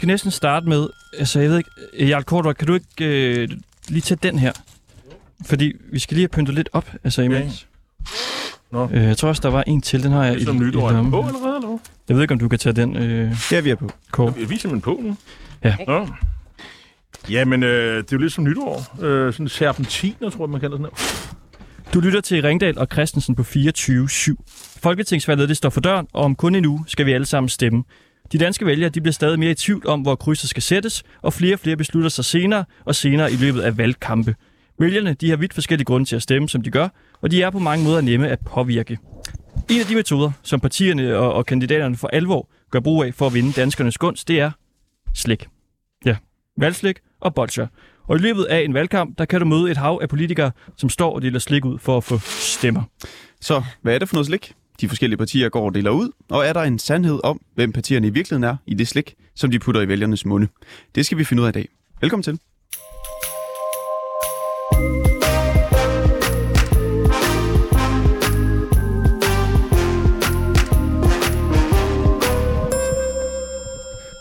Vi skal næsten starte med, altså jeg ved ikke, Jarl Kortor, kan du ikke øh, lige tage den her? Fordi vi skal lige have pyntet lidt op, altså imens. Nå. Øh, jeg tror også, der var en til, den har jeg Det er som nytår. Er den på allerede, eller hvad? Jeg ved ikke, om du kan tage den, øh, Ja, vi er på. Kåre. Jeg viser min på nu. Ja. Nå. Ja, men øh, det er jo lidt som nytår. Øh, sådan serpentiner, tror jeg, man kalder sådan noget. Du lytter til Ringdal og Christensen på 24-7. Folketingsvalget det står for døren, og om kun en uge skal vi alle sammen stemme. De danske vælgere de bliver stadig mere i tvivl om, hvor krydset skal sættes, og flere og flere beslutter sig senere og senere i løbet af valgkampe. Vælgerne de har vidt forskellige grunde til at stemme, som de gør, og de er på mange måder nemme at påvirke. En af de metoder, som partierne og, og kandidaterne for alvor gør brug af for at vinde danskernes gunst, det er slik. Ja, valgslik og bolcher. Og i løbet af en valgkamp, der kan du møde et hav af politikere, som står og deler slik ud for at få stemmer. Så hvad er det for noget slik? De forskellige partier går og deler ud, og er der en sandhed om, hvem partierne i virkeligheden er i det slik, som de putter i vælgernes munde? Det skal vi finde ud af i dag. Velkommen til.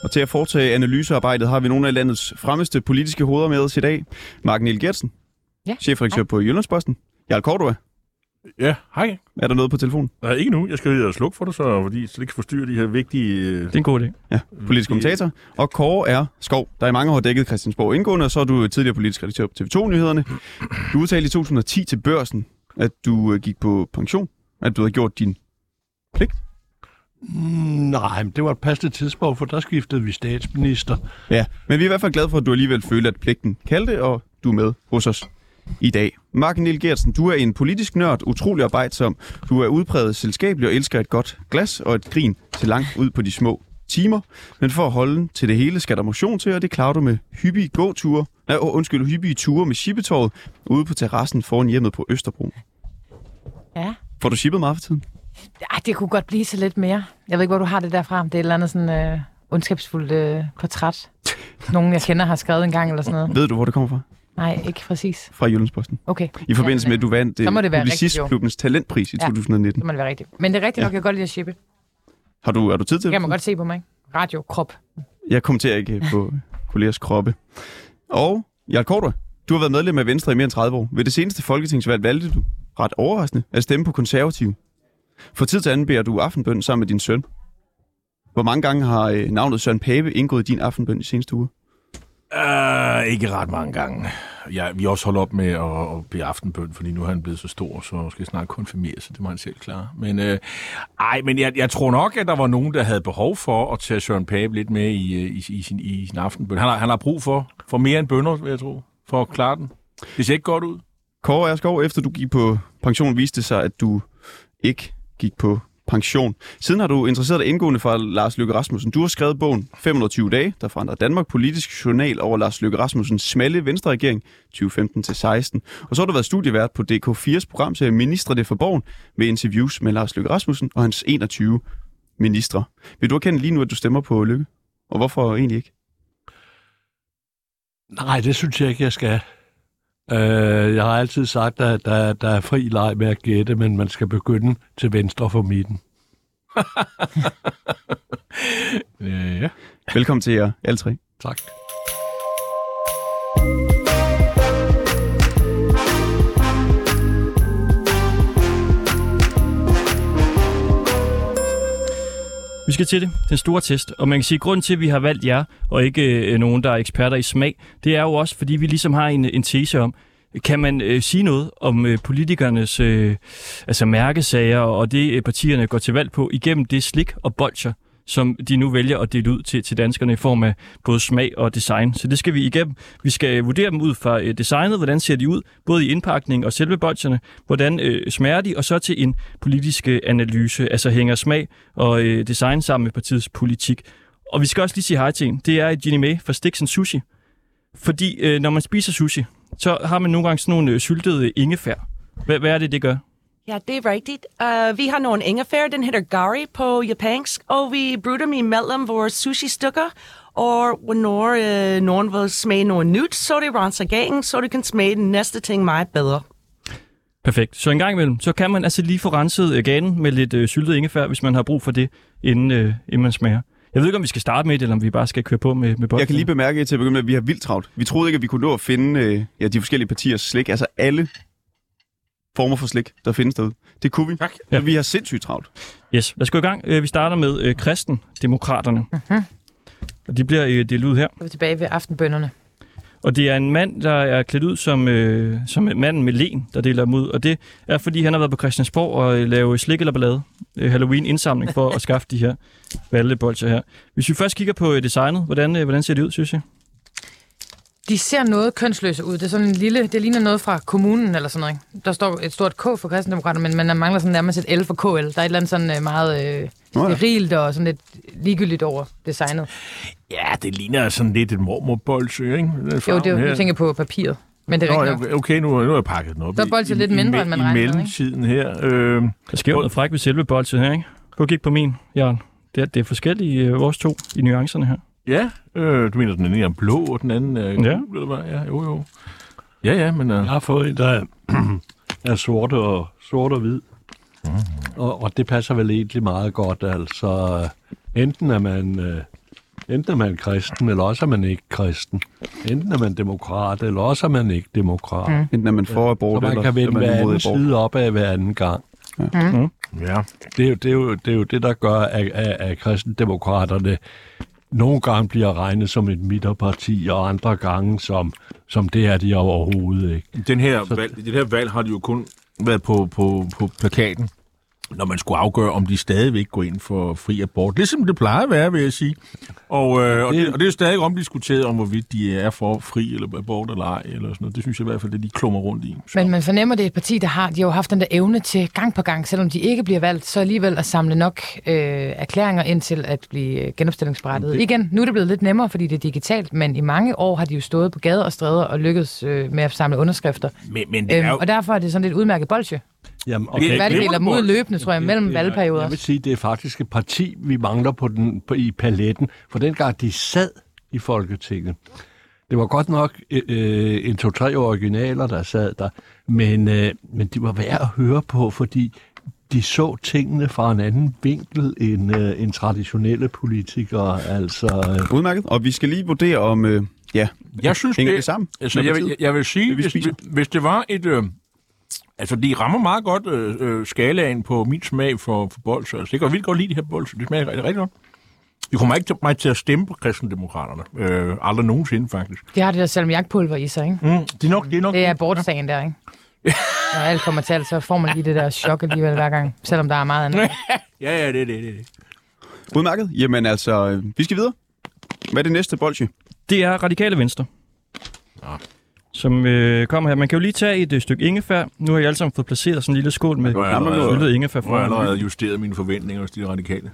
Og til at foretage analysearbejdet har vi nogle af landets fremmeste politiske hoveder med os i dag. Mark Niel Gertsen, Ja. chefredaktør på Jyllandsposten. Jarl Cordua, Ja, hej. er der noget på telefonen? Nej, ikke nu. Jeg skal lige slukke for det, så, fordi, så det kan forstyrre de her vigtige... Øh, Det er en god idé. Ja, politisk kommentator. Og Kåre er Skov, der i mange år har dækket Christiansborg indgående, og så er du tidligere politisk redaktør på TV2-nyhederne. Du udtalte i 2010 til børsen, at du øh, gik på pension, at du havde gjort din pligt. Mm, Nej, men det var et passende tidspunkt, for der skiftede vi statsminister. Ja, men vi er i hvert fald glade for, at du alligevel følte, at pligten kaldte, og du er med hos os i dag. Mark Niel Gertsen, du er en politisk nørd, utrolig arbejdsom. Du er udpræget selskabelig og elsker et godt glas og et grin til langt ud på de små timer. Men for at holde til det hele skal der motion til, og det klarer du med hyppige gåture, nej, undskyld, hyppige ture med shippetåret ude på terrassen foran hjemmet på Østerbro. Ja. Får du shippet meget for tiden? Ej, det kunne godt blive så lidt mere. Jeg ved ikke, hvor du har det derfra. Det er et eller andet sådan øh, ondskabsfuldt øh, portræt. Nogen, jeg kender, har skrevet en gang eller sådan noget. Ved du, hvor det kommer fra? Nej, ikke præcis. Fra Jyllandsposten. Okay, I forbindelse Ja, med, at du vandt Så må det være rigtigt, Publicistklubbens talentpris i Ja. 2019. det må det være rigtigt. Men det er rigtigt Ja. nok, jeg kan godt lide at shippe. Har du, har du tid til Det kan man det? godt se på mig. Radio, krop. Jeg kommenterer ikke på kollegers kroppe. Og Jarl Kortor, du har været medlem af Venstre i mere end 30 år. Ved det seneste folketingsvalg valgte du, ret overraskende, at stemme på konservative. For tid til anden beder du aftenbøn sammen med din søn. Hvor mange gange har øh, navnet Søren Pape indgået i din aftenbøn i seneste uge? Uh, ikke ret mange gange. Ja, vi også holdt op med at, at blive aftenbøn, fordi nu er han blevet så stor, så skal jeg snart konfirmere, så det må han selv klare. Men, øh, ej, men jeg, jeg tror nok, at der var nogen, der havde behov for at tage Søren Pape lidt med i, øh, i, i, sin, i sin aftenbøn. Han har, han har brug for, for mere end bønder, vil jeg tro, for at klare den. Det ser ikke godt ud. Kåre Erskov, efter du gik på pension, viste det sig, at du ikke gik på pension. Siden har du interesseret dig indgående for Lars Løkke Rasmussen. Du har skrevet bogen 520 dage, der forandrer Danmark politisk journal over Lars Løkke Rasmussens smalle venstreregering 2015-16. Og så har du været studievært på DK4's program til Ministre det for Borgen med interviews med Lars Løkke Rasmussen og hans 21 ministre. Vil du erkende lige nu, at du stemmer på Løkke? Og hvorfor egentlig ikke? Nej, det synes jeg ikke, jeg skal. Øh, jeg har altid sagt, at der, der er fri leg med at gætte, men man skal begynde til venstre for midten. Ja. Velkommen til jer alle tre. Tak. Vi skal til det, den store test. Og man kan sige, at grunden til, at vi har valgt jer, og ikke øh, nogen, der er eksperter i smag, det er jo også, fordi vi ligesom har en, en tese om, kan man øh, sige noget om øh, politikernes øh, altså mærkesager og det, øh, partierne går til valg på, igennem det slik og bolcher, som de nu vælger at dele ud til, til danskerne i form af både smag og design. Så det skal vi igennem. Vi skal vurdere dem ud fra øh, designet, hvordan ser de ud, både i indpakning og selve bolcherne, hvordan øh, smager de, og så til en politisk øh, analyse, altså hænger smag og øh, design sammen med partiets politik. Og vi skal også lige sige hej til en. Det er Ginny May fra Stiksen Sushi. Fordi øh, når man spiser sushi, så har man nogle gange sådan nogle øh, syltede ingefær. Hvad, hvad er det, det gør? Ja, det er rigtigt. Uh, vi har nogle ingefær, den hedder gari på japansk, og vi bruger dem imellem vores sushi-stykker. Og når uh, nogen vil smage noget nyt, så er det renser gangen, så du kan smage den næste ting meget bedre. Perfekt. Så en gang imellem, så kan man altså lige få renset øh, ganen med lidt øh, syltet ingefær, hvis man har brug for det, inden, øh, inden man smager. Jeg ved ikke, om vi skal starte med det, eller om vi bare skal køre på med, med bolden. Jeg kan lige bemærke til at begynde med, at vi har vildt travlt. Vi troede ikke, at vi kunne nå at finde øh, ja, de forskellige partiers slik. Altså alle former for slik, der findes derude. Det kunne vi. Tak. Så vi har sindssygt travlt. Yes, lad os gå i gang. Øh, Vi starter med øh, kristendemokraterne. Uh-huh. Og de bliver øh, delt ud her. Så er vi tilbage ved aftenbønderne. Og det er en mand, der er klædt ud som, øh, som manden med len, der deler dem ud. Og det er, fordi han har været på Christiansborg og øh, lave slik eller ballade. Øh, Halloween-indsamling for at skaffe de her valgbolcher her. Hvis vi først kigger på øh, designet, hvordan, øh, hvordan ser det ud, synes jeg? De ser noget kønsløse ud. Det er sådan en lille, det ligner noget fra kommunen eller sådan noget. ikke? Der står et stort K for kristendemokrater, men man mangler sådan nærmest et L for KL. Der er et eller andet sådan øh, meget øh, sterilt og sådan lidt ligegyldigt over designet. Ja, det ligner sådan lidt et mormorbolsø, ikke? Jo, det er jo, tænker på papiret. Men det er Nå, nok. okay, nu, nu har jeg pakket den op. Så er bolsjet lidt mindre, end man regnede I med, ikke? mellemtiden her. Øh, Der sker noget fræk ved selve bolchet her, ikke? Gå og kig på min, Jørgen. Det er, det er forskellige, øh, vores to, i nuancerne her. Ja, øh, du mener, den ene er blå, og den anden er Ja. gul, eller hvad? Ja, jo, jo. Ja, ja, men... Øh, Jeg har fået en, der er, er sort og, sort og hvid. Og, og det passer vel egentlig meget godt. Altså, enten er man... Øh, Enten er man kristen, eller også er man ikke kristen. Enten er man demokrat, eller også er man ikke demokrat. Mm. Enten er man for abort, Så man eller kan vende er hver anden abort. side op af hver anden gang. ja. Det er jo det, er jo, det, er jo det der gør, at, at, at kristendemokraterne nogle gange bliver regnet som et midterparti, og andre gange som, som det er de overhovedet ikke. Den her valg, det her valg har de jo kun været på, på, på plakaten, når man skulle afgøre, om de stadigvæk går ind for fri abort. Det er som det plejer at være, vil jeg sige. Og, øh, og, det, og det er stadig omdiskuteret om, hvorvidt de er for fri eller abort eller ej. Eller sådan noget. Det synes jeg i hvert fald, det de klummer rundt i. Så. Men man fornemmer, det er et parti, der har, de har jo haft den der evne til gang på gang, selvom de ikke bliver valgt, så alligevel at samle nok øh, erklæringer ind til at blive øh, genopstillingsberettiget. Det- Igen, nu er det blevet lidt nemmere, fordi det er digitalt, men i mange år har de jo stået på gader og stræder og lykkedes øh, med at samle underskrifter. Men, men det er Øhm, jo... og derfor er det sådan lidt udmærket bolsje. Jamen, Det er- Hvad det deler dem ud løbende, tror jeg, mellem Det er- valgperioder. Jeg vil sige, det er faktisk et parti, vi mangler på den, på, i paletten. For dengang de sad i Folketinget. Det var godt nok øh, en to-tre originaler, der sad der, men, øh, men de var værd at høre på, fordi de så tingene fra en anden vinkel end, øh, end traditionelle politikere. Altså, øh, Udmærket. Og vi skal lige vurdere om, øh, ja, Jeg synes, hænger det, det sammen? Altså, jeg, jeg, jeg vil sige, Det, vi hvis, hvis det var et... Øh, altså, de rammer meget godt øh, øh, skalaen på min smag for, for bolser. Altså, jeg kan vildt godt lide de her bolser. Det smager rigtig, rigtig godt. Vi kommer ikke til, mig til at stemme på kristendemokraterne. Øh, aldrig nogensinde, faktisk. De har det der salmiakpulver i sig, ikke? Mm, det er nok... Det er, nok Det er abortsagen der, ikke? Når alt kommer til alt, så får man lige det der chok alligevel hver gang, selvom der er meget andet. Ja, ja, det er det, det, det. Udmærket. Jamen altså, øh, vi skal videre. Hvad er det næste bolsje? Det er Radikale Venstre. Som øh, kommer her. Man kan jo lige tage et øh, stykke ingefær. Nu har I alle sammen fået placeret sådan en lille skål med jeg fyldet ingefær nu har jeg allerede justeret mine forventninger hos de radikale.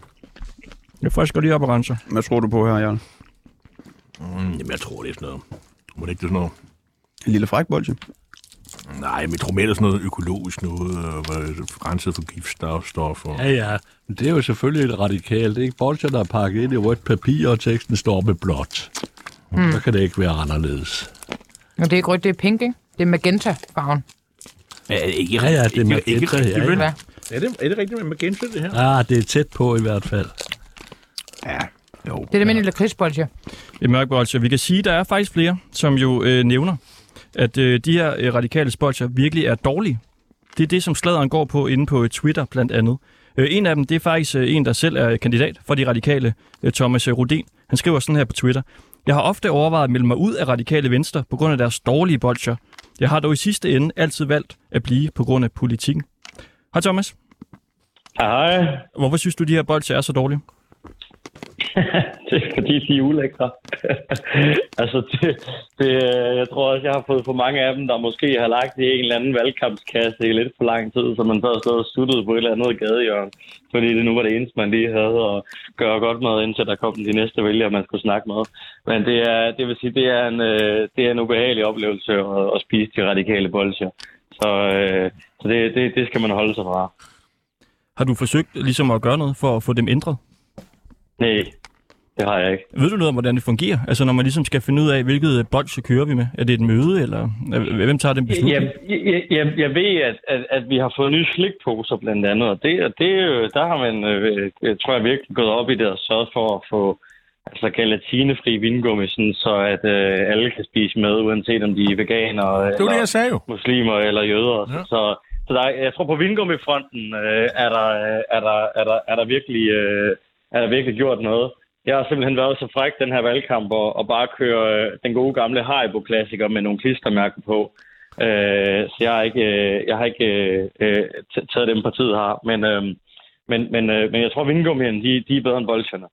Jeg går lige op og renser. Hvad tror du på her, Jarl? Mm, jamen, jeg tror, det er sådan noget. Må det ikke det er sådan noget? En lille fræk bolsje. Nej, men jeg tror mere, det er sådan noget økologisk noget, øh, renset for giftstoffer. ja, ja, men det er jo selvfølgelig et radikalt. Det er ikke bolcher, der er pakket ind i rødt papir, og teksten står med blåt. Mm. Så kan det ikke være anderledes. Og det er ikke rødt, det er pink, ikke? Det er magenta-farven. Ja, ikke, Ja, ja, det er ikke, magenta, ikke, ja, vel? ja. Er det, er det rigtigt med magenta, det her? Ah, det er tæt på i hvert fald. Ja, jo. Det er det almindelige lakridsbolsje. Et mørk bolsje. Vi kan sige, at der er faktisk flere, som jo øh, nævner, at øh, de her øh, radikale bolsjer virkelig er dårlige. Det er det, som sladeren går på inde på øh, Twitter blandt andet. Øh, en af dem, det er faktisk øh, en, der selv er kandidat for de radikale, øh, Thomas øh, Rodin. Han skriver sådan her på Twitter. Jeg har ofte overvejet at melde mig ud af radikale venstre på grund af deres dårlige bolsjer. Jeg har dog i sidste ende altid valgt at blive på grund af politikken. Hej Thomas. Hej, Hvorfor synes du, de her bolsjer er så dårlige? det er fordi, de er ulækre. altså, det, det, jeg tror også, jeg har fået for mange af dem, der måske har lagt i en eller anden valgkampskasse i lidt for lang tid, så man så stået og suttet på et eller andet gadehjørne, fordi det nu var det eneste, man lige havde at gøre godt med, indtil der kom de næste vælgere, man skulle snakke med. Men det, er, det vil sige, det er en, øh, det er en ubehagelig oplevelse at, at spise de radikale bolcher. Så, øh, så det, det, det skal man holde sig fra. Har du forsøgt ligesom at gøre noget for at få dem ændret? Nej, Det har jeg ikke. Ved du noget om, hvordan det fungerer? Altså, når man ligesom skal finde ud af, hvilket bolsje kører vi med? Er det et møde, eller hvem tager den beslutning? Jeg, jeg, jeg, jeg ved, at, at, at vi har fået nye slikposer blandt andet, og det, og det, der har man, øh, jeg tror jeg, virkelig gået op i det og sørget for at få altså gelatinefri vingummi, sådan, så at øh, alle kan spise med, uanset om de er veganere, Det var eller det, jeg sagde jo. muslimer eller jøder. Ja. Så, så der, er- jeg tror på vingummifronten øh, er, der, øh, er, der, er, der, er, der virkelig, øh, er der virkelig gjort noget. Jeg har simpelthen været så fræk den her valgkamp og, og bare køre øh, den gode gamle Haribo-klassiker med nogle klistermærker på. Øh, så jeg har ikke, øh, jeg har ikke øh, øh, taget dem partiet har. Men, øh, men, men, øh, men jeg tror, at vingummien, de, de er bedre end bolsjerne.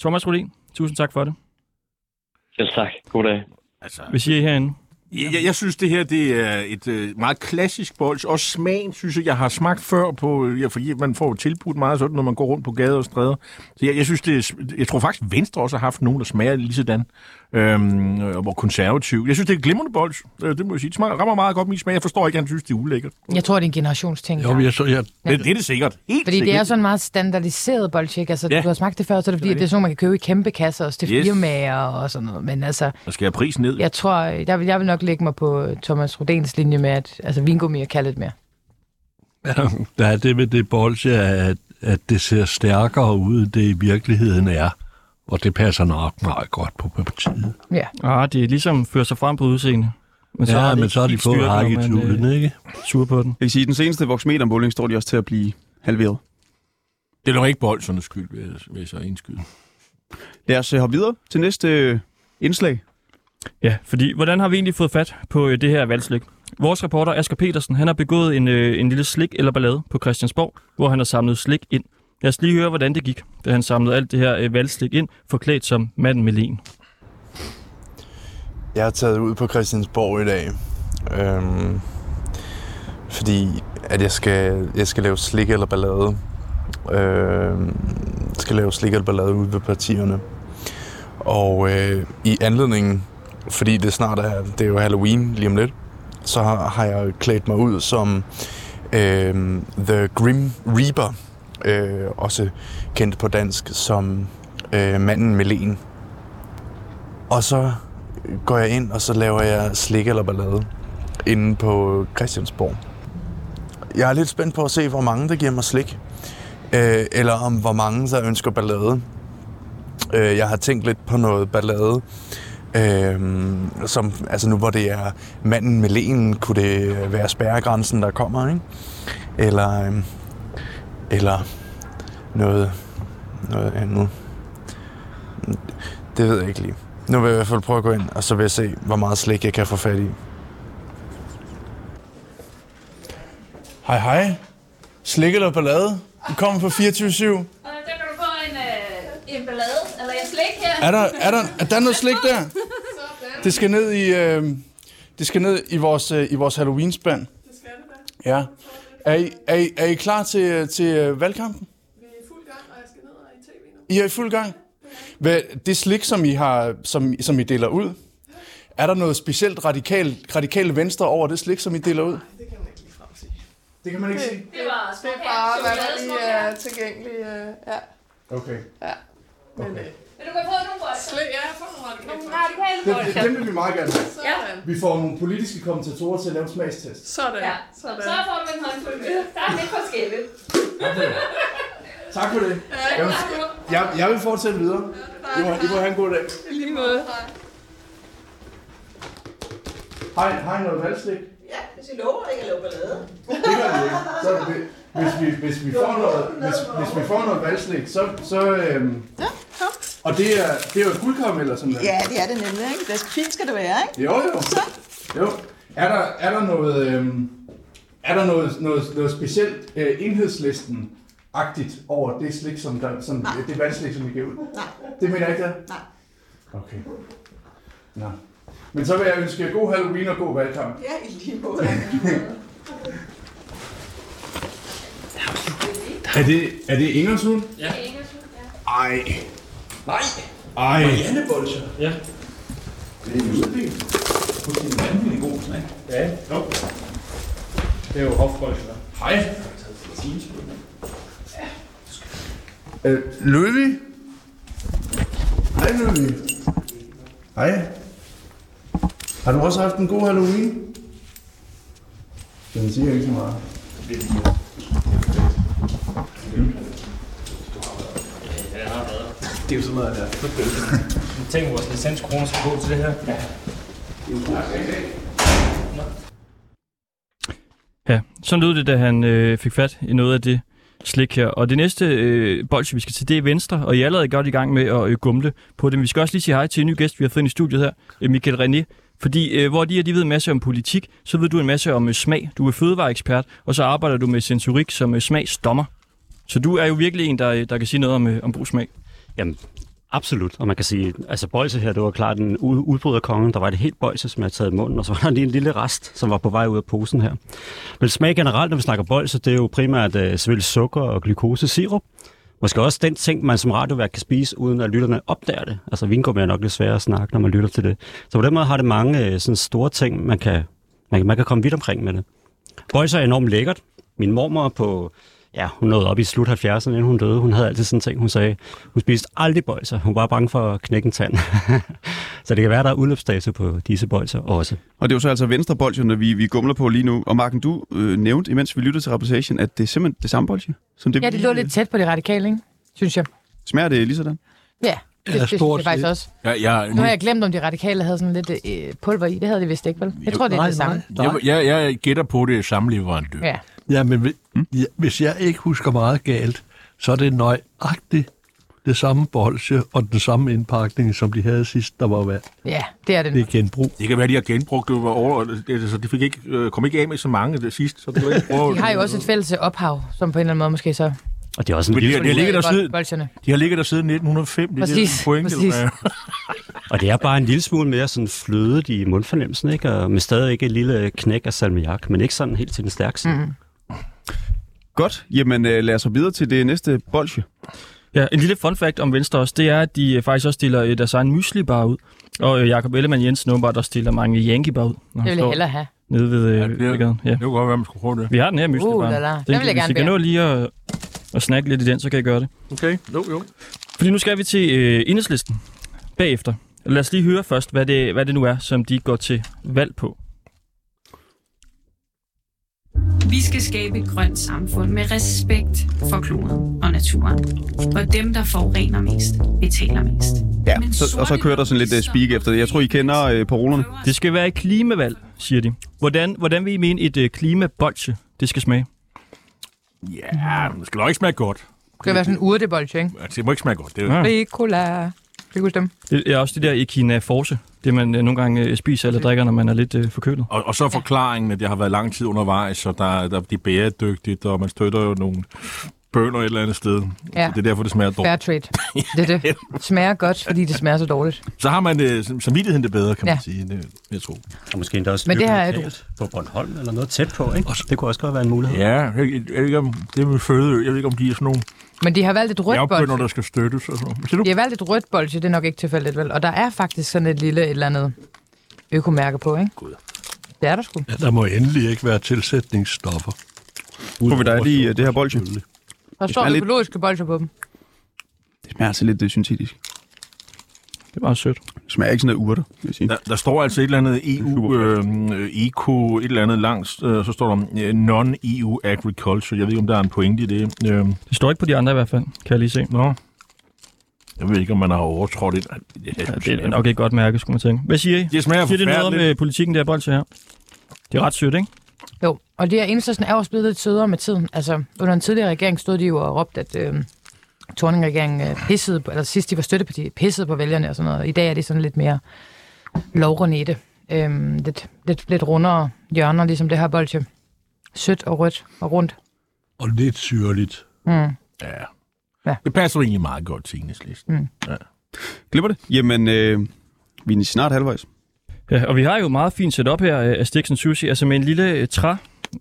Thomas Rolin, tusind tak for det. Selv tak. God dag. Altså, Hvad siger herinde? Jeg, jeg, jeg synes, det her det er et øh, meget klassisk bolds. Også smagen, synes jeg, jeg har smagt før på... Ja, fordi man får tilbudt meget sådan, når man går rundt på gader og stræder. Så jeg, jeg synes, det er, jeg tror faktisk, Venstre også har haft nogen, der smager lige sådan. Øhm, og hvor konservativ. Jeg synes, det er et glimrende bolds. Øh, Det må jeg sige. Det smager, rammer meget godt min smag. Jeg forstår ikke, at han synes, det er ulækkert. Jeg tror, det er en generationsting. Jo, men jeg, så, jeg, Det, det er det sikkert. Helt Fordi det sikkert. er sådan en meget standardiseret bolsjek. Altså, Ja. ja. du har smagt det før, så er det fordi, det er sådan, man kan købe i kæmpe kasser også til Yes. firmaer og sådan noget. Men altså, Der skal jeg prisen ned. jeg tror, der vil, jeg vil nok lægge mig på Thomas Rodens linje med, at altså, vingummi kan lidt mere. der er det med det bolsje, at, at det ser stærkere ud, end det i virkeligheden er. Og det passer nok meget godt på partiet. Ja. Ah, det er ligesom fører sig frem på udseende. Men Så ja, det men så har de fået hak i tulen, øh, ikke? Sur på den. Jeg kan sige, den seneste voksmetermåling står de også til at blive halveret. Det er nok ikke boldsernes skyld, vil jeg, vil jeg så indskyde. Lad os øh, hoppe videre til næste øh, indslag. Ja, fordi hvordan har vi egentlig fået fat på det her valgslik? Vores reporter Asger Petersen, han har begået en, øh, en lille slik eller ballade på Christiansborg, hvor han har samlet slik ind. Lad os lige høre, hvordan det gik, da han samlede alt det her øh, valgslik ind, forklædt som manden Melin. Jeg er taget ud på Christiansborg i dag, øhm, fordi at jeg skal, jeg skal lave slik eller ballade. Øhm, skal lave slik eller ballade ude ved partierne. Og øh, i anledningen, fordi det snart er, det er jo Halloween lige om lidt, så har, har jeg klædt mig ud som øh, The Grim Reaper, øh, også kendt på dansk som øh, manden Melen. Og så går jeg ind, og så laver jeg slik eller ballade inde på Christiansborg. Jeg er lidt spændt på at se, hvor mange der giver mig slik. Øh, eller om hvor mange der ønsker ballade. Øh, jeg har tænkt lidt på noget ballade. Øh, som, altså nu hvor det er manden med lenen, kunne det være spærregrænsen, der kommer, ikke? Eller, øh, eller noget, noget andet. Det ved jeg ikke lige. Nu vil jeg i hvert fald prøve at gå ind, og så vil jeg se, hvor meget slik jeg kan få fat i. Hej hej. Slik eller ballade? I kommer på 24-7. Og der kan du få en, øh, en ballade, eller en slik her. Er der, er der, er der noget slik der? Det skal ned i, øh, det skal ned i vores, øh, i vores Halloween-spand. Det skal det da. Ja. Er I, er I, er I klar til, til øh, valgkampen? Vi er i fuld gang, og jeg skal ned og i tv nu. I er i fuld gang? Hvad, det slik, som I, har, som, som I deler ud, er der noget specielt radikal, radikal venstre over det slik, som I deler ud? Det kan man ikke sige. Det var Det er bare, hvad der lige er tilgængeligt. øh, Ja. Okay. Men øh, Vil du gå på nogle bolde? slet, ja, jeg får nogle radikale. Nogle radikale Det, bolde. det, dem vil vi meget gerne have. Sådan. Vi får nogle politiske kommentatorer til at lave en smagstest. Sådan. Ja, så, Sådan. så får du en håndfuld med. Der er lidt forskelligt. Tak for det. Jeg vil, jeg, jeg vil fortsætte videre. I må, I må have en god dag. I lige måde. Hej, hej noget valgslik. Ja, hvis I lover ikke at lave ballade. Det gør vi ikke. Så er det, hvis, vi, hvis, vi får noget, hvis, hvis vi får noget valgslik, så... så øhm, og det er, det er jo eller sådan noget. Ja, det er det nemlig, ikke? Det skal, fint skal det være, ikke? Jo, jo. jo. Er der, er der noget... Øhm, er der noget, noget, noget specielt øh, enhedslisten agtigt over det slik, som, der, som det valgslik, som vi giver ud? Nej. Det mener jeg ikke, det er? Nej. Okay. Nå. Men så vil jeg ønske jer god Halloween og god valgkamp. Ja, i lige måde. Er det, er det Ingershund? Ja. Ej. Nej. Ej. Marianne Bolscher. Ja. Det er jo. Det er en vanvittig god snak. Ja, jo. Det er jo hofbolsjer. Hej. Øh, Ludvig? Hej, Louis. Hej. Har du også haft en god Halloween? Den siger ikke så meget. Det er jo sådan noget, der. Tænk, at vores licenskroner skal gå til det her. Ja. Ja, sådan lød det, da han øh, fik fat i noget af det slik her. Og det næste øh, bolsje, vi skal til, det er Venstre, og I er allerede godt i gang med at øh, gumle på det. Men vi skal også lige sige hej til en ny gæst, vi har fået ind i studiet her, øh, Michael René. Fordi øh, hvor de her, de ved en masse om politik, så ved du en masse om øh, smag. Du er fødevareekspert, og så arbejder du med sensorik som øh, smagsdommer. Så du er jo virkelig en, der, øh, der kan sige noget om, øh, om brugsmag. Jamen, absolut. Og man kan sige, altså Bøjse her, det var klart en ud- udbryderkongen. Der var et helt Bøjse, som jeg havde taget i munden, og så var der lige en lille rest, som var på vej ud af posen her. Men smag generelt, når vi snakker Bøjse, det er jo primært øh, selvfølgelig sukker og glukose sirup. Måske også den ting, man som radiovært kan spise, uden at lytterne opdager det. Altså vingummi er nok lidt sværere at snakke, når man lytter til det. Så på den måde har det mange øh, sådan store ting, man kan, man, man kan komme vidt omkring med det. Bolse er enormt lækkert. Min mormor på ja, hun nåede op i slut 70'erne, inden hun døde. Hun havde altid sådan en ting, hun sagde, hun spiste aldrig bolser. Hun var bange for at knække en tand. så det kan være, der er udløbsdato på disse bolser også. Og det er jo så altså venstre bolsjerne, vi, vi gumler på lige nu. Og Marken, du øh, nævnte, imens vi lyttede til reportagen, at det er simpelthen det samme bolsje. Som det, Ja, det lå lidt tæt på det radikale, ikke? Synes jeg. Smager det lige sådan? Ja, det, det, det jeg faktisk også. Ja, jeg, Nu har jeg glemt, om de radikale havde sådan lidt øh, pulver i. Det havde de vist ikke, vel? Jeg tror, det er det samme. Jeg, jeg, jeg gætter på, det er samme leverandør. Ja. Ja, men hvis, ja, hvis jeg ikke husker meget galt, så er det nøjagtigt det samme bolsje og den samme indpakning, som de havde sidst, der var hvad? Ja, det er det. Det er genbrug. Det kan være, de har genbrugt det, var over, det, så de fik ikke, øh, kom ikke af med så mange det sidste. Så det var ikke De har jo også et fælles ophav, som på en eller anden måde måske så... Og det er også en Men de, har- de, har ligget der siden, bolsjerne. de har ligget der siden 1905. Det er Præcis, det pointe, præcis. er. Og det er bare en lille smule mere sådan flødet i mundfornemmelsen, ikke? Og med stadig ikke et lille knæk af salmiak, men ikke sådan helt til den stærke side. Mm. Godt, jamen øh, lad os så videre til det næste bolsje. Ja, en lille fun fact om Venstre også, det er, at de øh, faktisk også stiller øh, deres egen muesli-bar ud. Og øh, Jakob Ellemann Jensen åbenbart også stiller mange Yankee-bar ud. Når Det vil jeg hellere have. Nede ved øh, Ja, det, det, ja. det kunne godt være, man skulle prøve det. Vi har den her muesli-bar. Uh, la la. Den vil jeg hvis gerne I kan nå lige at, at snakke lidt i den, så kan I gøre det. Okay, jo, jo. Fordi nu skal vi til øh, enhedslisten bagefter. Lad os lige høre først, hvad det, hvad det nu er, som de går til valg på. Vi skal skabe et grønt samfund med respekt for kloden og naturen. Og dem, der forurener mest, betaler mest. Ja, så, og så kører der sådan lidt uh, speak efter det. Jeg tror, I kender øh, parolerne. Det skal være et klimavalg, siger de. Hvordan, hvordan vil I mene et øh, klimabolsje, det skal smage? Ja, det skal nok ikke smage godt. Det skal være sådan en urtebolsje, ikke? Altså, det må ikke smage godt. Det er jo, Ja. Ricola. Kan du huske dem? Det er også det der Echina Force, det man øh, nogle gange øh, spiser eller drikker, når man er lidt øh, forkølet. Og, og så forklaringen, at det har været lang tid undervejs, så der, der, de er bæredygtigt, og man støtter jo nogle bønder et eller andet sted. Ja. Det er derfor, det smager Fair dårligt. trade. Det er det. Smager godt, fordi det smager så dårligt. Så har man det, samvittigheden det bedre, kan man Ja. sige. Det, jeg tror. Og måske endda også Men det her er lokalt på Bornholm eller noget tæt på, ikke? Det kunne også godt være en mulighed. Ja, jeg, jeg, jeg ved ikke om det med føde, jeg ved ikke om de er sådan nogle Men de har valgt et rødt bolsje. der skal støttes. Og sådan. De har valgt et rødt bolsje, det er nok ikke tilfældigt, vel? Og der er faktisk sådan et lille et eller andet økomærke på, ikke? Gud. Det er der sgu. Ja, der må endelig ikke være tilsætningsstoffer. Får vi dig lige øh, det her bolsje? Der står smager lidt- økologiske bolsjer på dem. Det smager altså lidt øh, syntetisk. Det er meget sødt. Smager ikke sådan noget urter, vil jeg sige. Der, der står altså et eller andet EU, øh, eco, et eller andet langt, øh, så står der øh, non-EU agriculture. Jeg ved ikke, om der er en pointe i det. Øh, Det står ikke på de andre i hvert fald, kan jeg lige se. Nå. Jeg ved ikke, om man har overtrådt det. Ja, det er nok ikke godt mærke, skulle man tænke. Hvad siger I? Det smager siger det noget om øh, politikken, der bolsje her? Det er ret sødt, ikke? Jo, og det er enhedslisten er også blevet lidt sødere med tiden. Altså, under en tidligere regering stod de jo og råbte, at øh, Torning-regeringen øh, pissede, på, eller sidst de var støtteparti, pissede på vælgerne og sådan noget. I dag er det sådan lidt mere lovrenete. Øh, lidt, lidt, lidt rundere hjørner, ligesom det her bolsje. Sødt og rødt og rundt. Og lidt syrligt. Mm. Ja. Ja. Det passer jo egentlig meget godt til enhedslisten. Mm. Ja. Glemmer det? Jamen, øh, vi er snart halvvejs. Ja, og vi har jo meget fint setup her øh, af Stixen Sushi, altså med en lille øh, træ.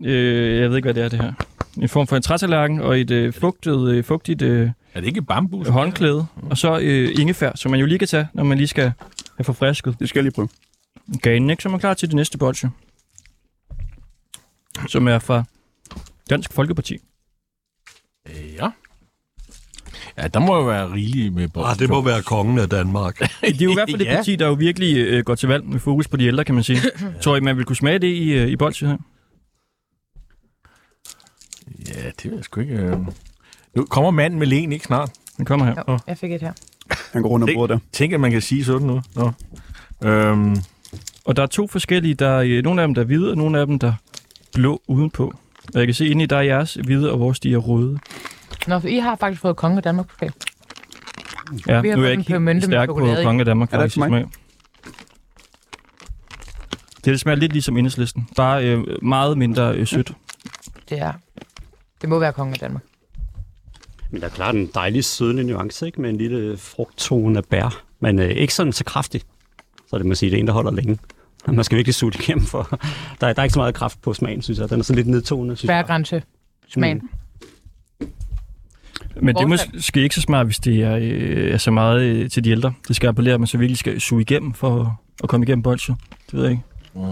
Øh, jeg ved ikke, hvad det er, det her. En form for en trætallerken og et øh, fugtet, øh, fugtigt øh, Er det ikke bambus? håndklæde. Og så øh, ingefær, som man jo lige kan tage, når man lige skal have forfrisket. Det skal jeg lige prøve. Ganen, ikke? Så er man klar til det næste bolsje. Som er fra Dansk Folkeparti. Ja. Ja, der må jo være rigeligt med bolsjer. Ah, det må være kongen af Danmark. Det er jo i hvert fald et Ja. parti, der jo virkelig øh, går til valg med fokus på de ældre, kan man sige. Tror I, man vil kunne smage det i, øh, i bolsje her? Ja, det ved jeg sgu ikke. øh. Nu kommer manden med len, ikke snart? Den kommer her. Jo, jeg fik et her. Han går rundt om bordet der. Tænk, at man kan sige sådan noget. Nå. Øhm, Og der er to forskellige. Der er øh, nogle af dem, der er hvide, og nogle af dem, der er blå udenpå. Og jeg kan se, inde i der er jeres hvide, og vores de er røde. Nå, for I har faktisk fået konge af Danmark pokal. Ja, nu er jeg en ikke helt med stærk på. Konge af Danmark. Er det faktisk, smag. Det, det smager lidt ligesom enhedslisten. Bare øh, meget mindre øh, sødt. Det er. Det må være konge af Danmark. Men der er klart en dejlig sødlig nuance, ikke? Med en lille frugttone af bær. Men øh, ikke sådan så kraftig. Så det må sige, det er en, der holder længe. Man skal virkelig suge det igennem, for der er, der er ikke så meget kraft på smagen, synes jeg. Den er sådan lidt nedtonende, synes jeg. Bærgrænse. Smagen. Mm. Men det er måske ikke så smart, hvis det er, øh, er så meget øh, til de ældre. Det skal appellere, at man så virkelig skal suge igennem for at komme igennem bolsje. Det ved jeg ikke.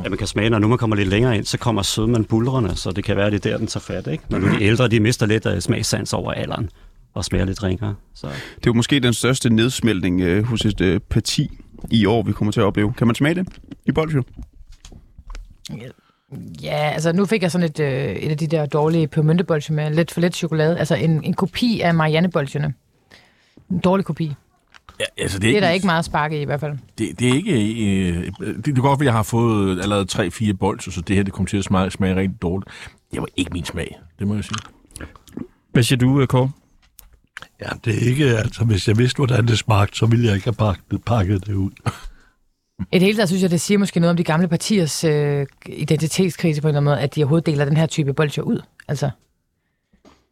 Ja, man kan smage, når nu man kommer lidt længere ind, så kommer sødmen bulrende, så det kan være, det er der, den tager fat, ikke? Når nu de ældre, de mister lidt af smagssans over alderen og smager lidt ringere. Så. Det er jo måske den største nedsmeltning øh, hos et øh, parti i år, vi kommer til at opleve. Kan man smage det i bolsje? Ja, altså nu fik jeg sådan et, øh, et af de der dårlige pebermyntebolsje med lidt for lidt chokolade. Altså en, en kopi af Marianne-bolsjerne. En dårlig kopi. ja, altså, Det er der ikke meget spark i i hvert fald. Det, det er ikke... Øh, det, det er godt, at jeg har fået allerede 3-4 bolser, så det her det kommer til at smage, smage rigtig dårligt. Det var ikke min smag, det må jeg sige. Hvad siger du, øh, Kåre? Ja, det er ikke, altså hvis jeg vidste, hvordan det smagte, så ville jeg ikke have pakket, pakket det ud. I det hele taget synes jeg, det siger måske noget om de gamle partiers øh, identitetskrise på en eller anden måde, at de overhovedet deler den her type bolsjer ud. Altså,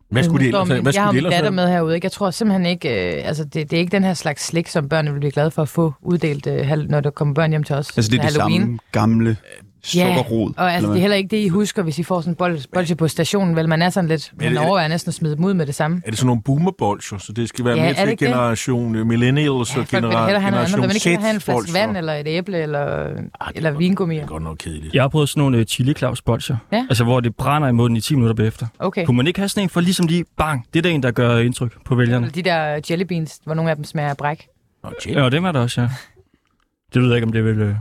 Hvad skulle de ellers, min- hvad Jeg har min datter have? med herude. Ikke? Jeg tror simpelthen ikke, øh, altså det, det er ikke den her slags slik, som børnene vil blive glade for at få uddelt, øh, når der kommer børn hjem til os. Altså det er de Halloween. samme gamle sukkerrod. og altså, det er heller ikke det, I husker, hvis I får sådan en bold, bolsje på stationen. Vel, man er sådan lidt, man det- overvejer næsten at smide dem ud med det samme. Er det sådan nogle boomerbolcher, så det skal være Ja, mere er til ikke det? generation øh, millennials Ja, og genera- have noget andet. Man ikke have en generation flaske vand, eller et æble, eller, eller vingummi? Det er godt nok kedeligt. Jeg har prøvet sådan nogle øh, chili claus bolsjer. Ja. Altså, hvor det brænder i munden i 10 minutter bagefter. Okay. Kunne man ikke have sådan en for ligesom lige bang? Det er der en, der gør indtryk på vælgerne. Eller de der jelly beans, hvor nogle af dem smager af bræk. Ja, og dem er der også, ja. Det ved jeg ikke, om det vil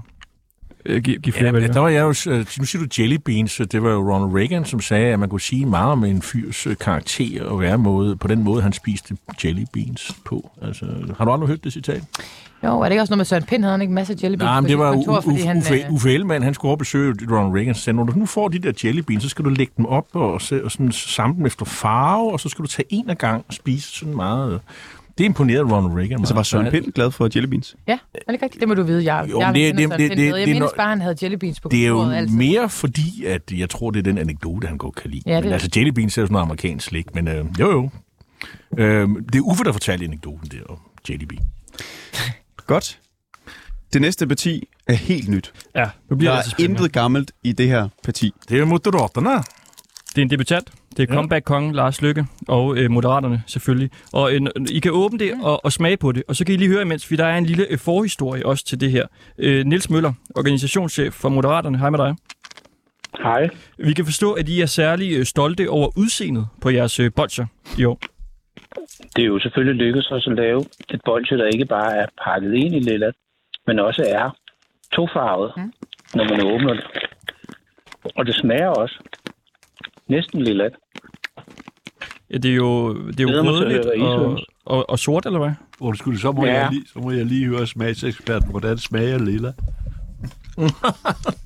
øh, give, give flere Ja, vælgere. der var jeg jo, øh, nu siger du jelly beans, så det var jo Ronald Reagan, som sagde, at man kunne sige meget om en fyrs øh, karakter og væremåde, på den måde, han spiste jelly beans på. Altså, har du aldrig hørt det citat? Jo, er det ikke også noget med Søren Pind? Havde han ikke en masse jelly beans Nej, men det var kontor, U- fordi U- han, Uffe, øh, Uffe Ellemann, han skulle over og besøge Ronald Reagan, så sagde, når du nu får de der jelly beans, så skal du lægge dem op og, se, og sådan samle dem efter farve, og så skal du tage en af gang og spise sådan meget. Det imponerede Ronald Reagan Altså var meget. Søren Så Pind glad for jelly beans? Ja, er det ikke rigtigt? Det må du vide. Jeg, Jo, jeg det- det- det- det-. Jeg det er mindes bare, at han havde jelly beans på Det er jo altid. mere fordi, at jeg tror, det er den anekdote, han godt kan lide. Ja, det men er altså, jelly beans er jo sådan noget amerikansk slik, men øh, jo jo. Øh, det er Uffe, der fortalte anekdoten der om jelly bean. Godt. Det næste parti er helt nyt. Ja, nu bliver der det er så spændende. intet gammelt i det her parti. Det er Moderaterne. Det er en debutant. Det er Ja. comeback-kongen Lars Lykke og øh, Moderaterne selvfølgelig. Og øh, I kan åbne det og, og smage på det, og så kan I lige høre imens, for der er en lille øh, forhistorie også til det her. Øh, Niels Møller, organisationschef for Moderaterne. Hej med dig. Hej. Vi kan forstå, at I er særlig øh, stolte over udseendet på jeres øh, bolcher i år. Det er jo selvfølgelig lykkedes os at lave et bolsje, der ikke bare er pakket ind i lilla, men også er tofarvet, mm. når man åbner det. Og det smager også næsten lilla. Ja, det er jo, det er jo mig rødligt og, og, og sort, eller hvad? Undskyld, så må, Ja. jeg lige, så må jeg lige høre smagseksperten, hvordan smager lilla.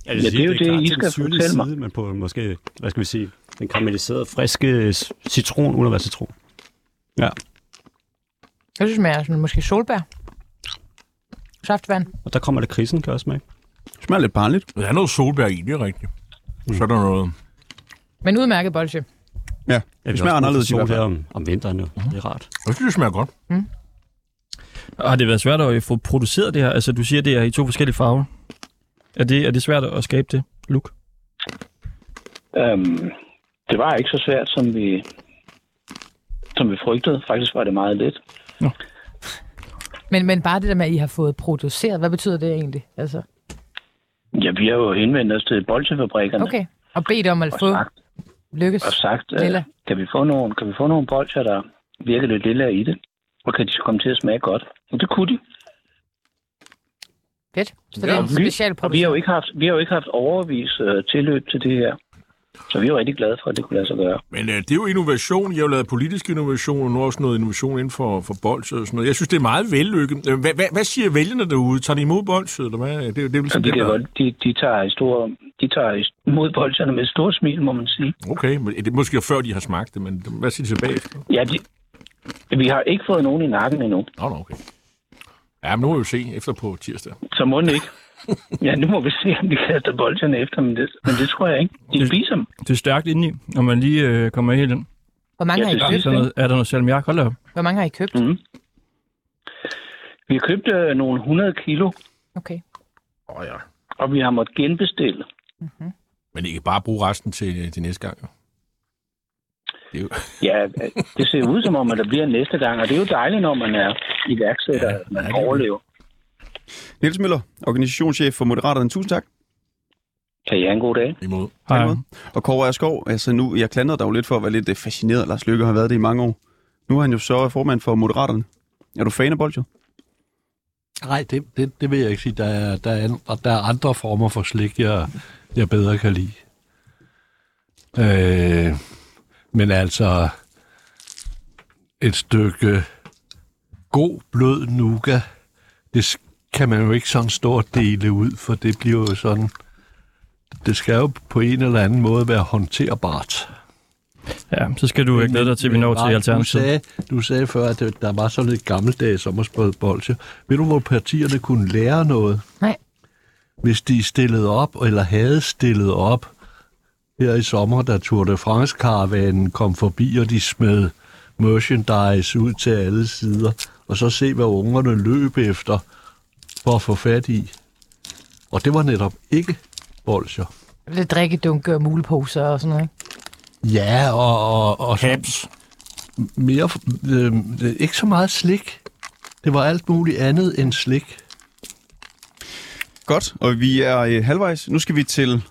Ja, Ja, det er jo det, I skal fortælle mig. Side, men på måske, hvad skal vi sige, den karamelliserede, friske s- citron, uden at være citron. Ja, Jeg synes, det smager sådan måske solbær. Saftvand. og der kommer det krisen, kan jeg også smage. Smager lidt barnligt. Der er noget solbær i, det er rigtigt. Så er der noget... Men udmærket bolsje. Ja, Ja, det smager anderledes i hvert fald. her om, om vinteren jo. Det er rart. Jeg synes, det smager godt. Har det været svært at øh, få produceret det her? Altså, du siger, det er i to forskellige farver. Er det, er det svært at skabe det look? Øhm, det var ikke så svært, som vi, som vi frygtede. Faktisk var det meget let. Men, men bare det der med, at I har fået produceret, hvad betyder det egentlig? Altså, Ja, vi har jo henvendt os til bolsjefabrikkerne okay. Og bedt om at og få sagt, lykkes. og sagt Lilla. uh, kan, vi få nogle, kan vi få nogle bolsjer, der virker lidt lilla i det? Og kan de komme til at smage godt? Og det kunne de. Fedt. Så det er en special og vi har jo ikke haft, vi har jo ikke haft overvis øh, tilløb til det her. Så vi er rigtig glade for, at det kunne lade sig gøre. Men øh, det er jo innovation. I har jo lavet politisk innovation, og nu også noget innovation inden for, for bolsje og sådan noget. Jeg synes, det er meget vellykket. Øh, Hvad, hvad, hvad siger vælgerne derude? Tager de imod bolsje, eller hvad? Det, er det er vel Så sådan, de, det er. godt, de, de tager, i stor, de tager imod bolsjerne med et stort smil, må man sige. Okay, men det er måske før, de har smagt det, men hvad siger de tilbage? Ja, de, vi har ikke fået nogen i nakken endnu. Nå, nå, okay. Ja, men nu må vi jo se efter på tirsdag. Så må den ikke. Ja, nu må vi se, om de kaster bolsjerne efter, men det, men det tror jeg ikke. De spiser dem. Det er stærkt indeni, når man lige øh, kommer helt ind. Hvor mange Jeg har I købt? Er der noget, er der noget salmiak? Hold op. Hvor mange har I købt? Mm. Vi har købt øh, nogle 100 kilo, Okay. Åh oh, ja. og vi har måttet genbestille. Men I kan bare bruge resten til, til næste gang. jo. Det er jo... Ja, øh, det ser ud som om, at der bliver næste gang, og det er jo dejligt, når man er iværksætter, at man overlever. Niels Møller, organisationschef for Moderaterne. Tusind tak. Kan I have en god dag? Imod. Hej. Og Kåre Skov, altså nu, jeg klandrede dig jo lidt for at være lidt øh, fascineret af Lars Løkke, og har været det i mange år. Nu er han jo så formand for Moderaterne. Er du fan af bolsjer? Nej, det, det, det vil jeg ikke sige. Der er, der, er, der er andre former for slik, jeg, jeg bedre kan lide. Øh, men altså, et stykke god blød nougat, det kan man jo ikke sådan stort dele ud, for det bliver jo sådan... Det skal jo på en eller anden måde være håndterbart. Ja, så skal du ikke glæde dig til, at vi når til Du Alternativet. sagde, du sagde før, at der var sådan lidt gammeldags sommersprød bolsje. Ved du, hvor partierne kunne lære noget? Nej. Hvis de stillede op, eller havde stillet op her i sommer, da Tour de France-karavanen kom forbi, og de smed merchandise ud til alle sider, og så se, hvad ungerne løb efter for at få fat i. Og det var netop ikke bolsjer. Lidt drikkedunke og muleposer og sådan noget, ikke? Ja, og... og, og Caps. Mere, øh, ikke så meget slik. Det var alt muligt andet end slik. Godt, og vi er øh, halvvejs. Nu skal vi til...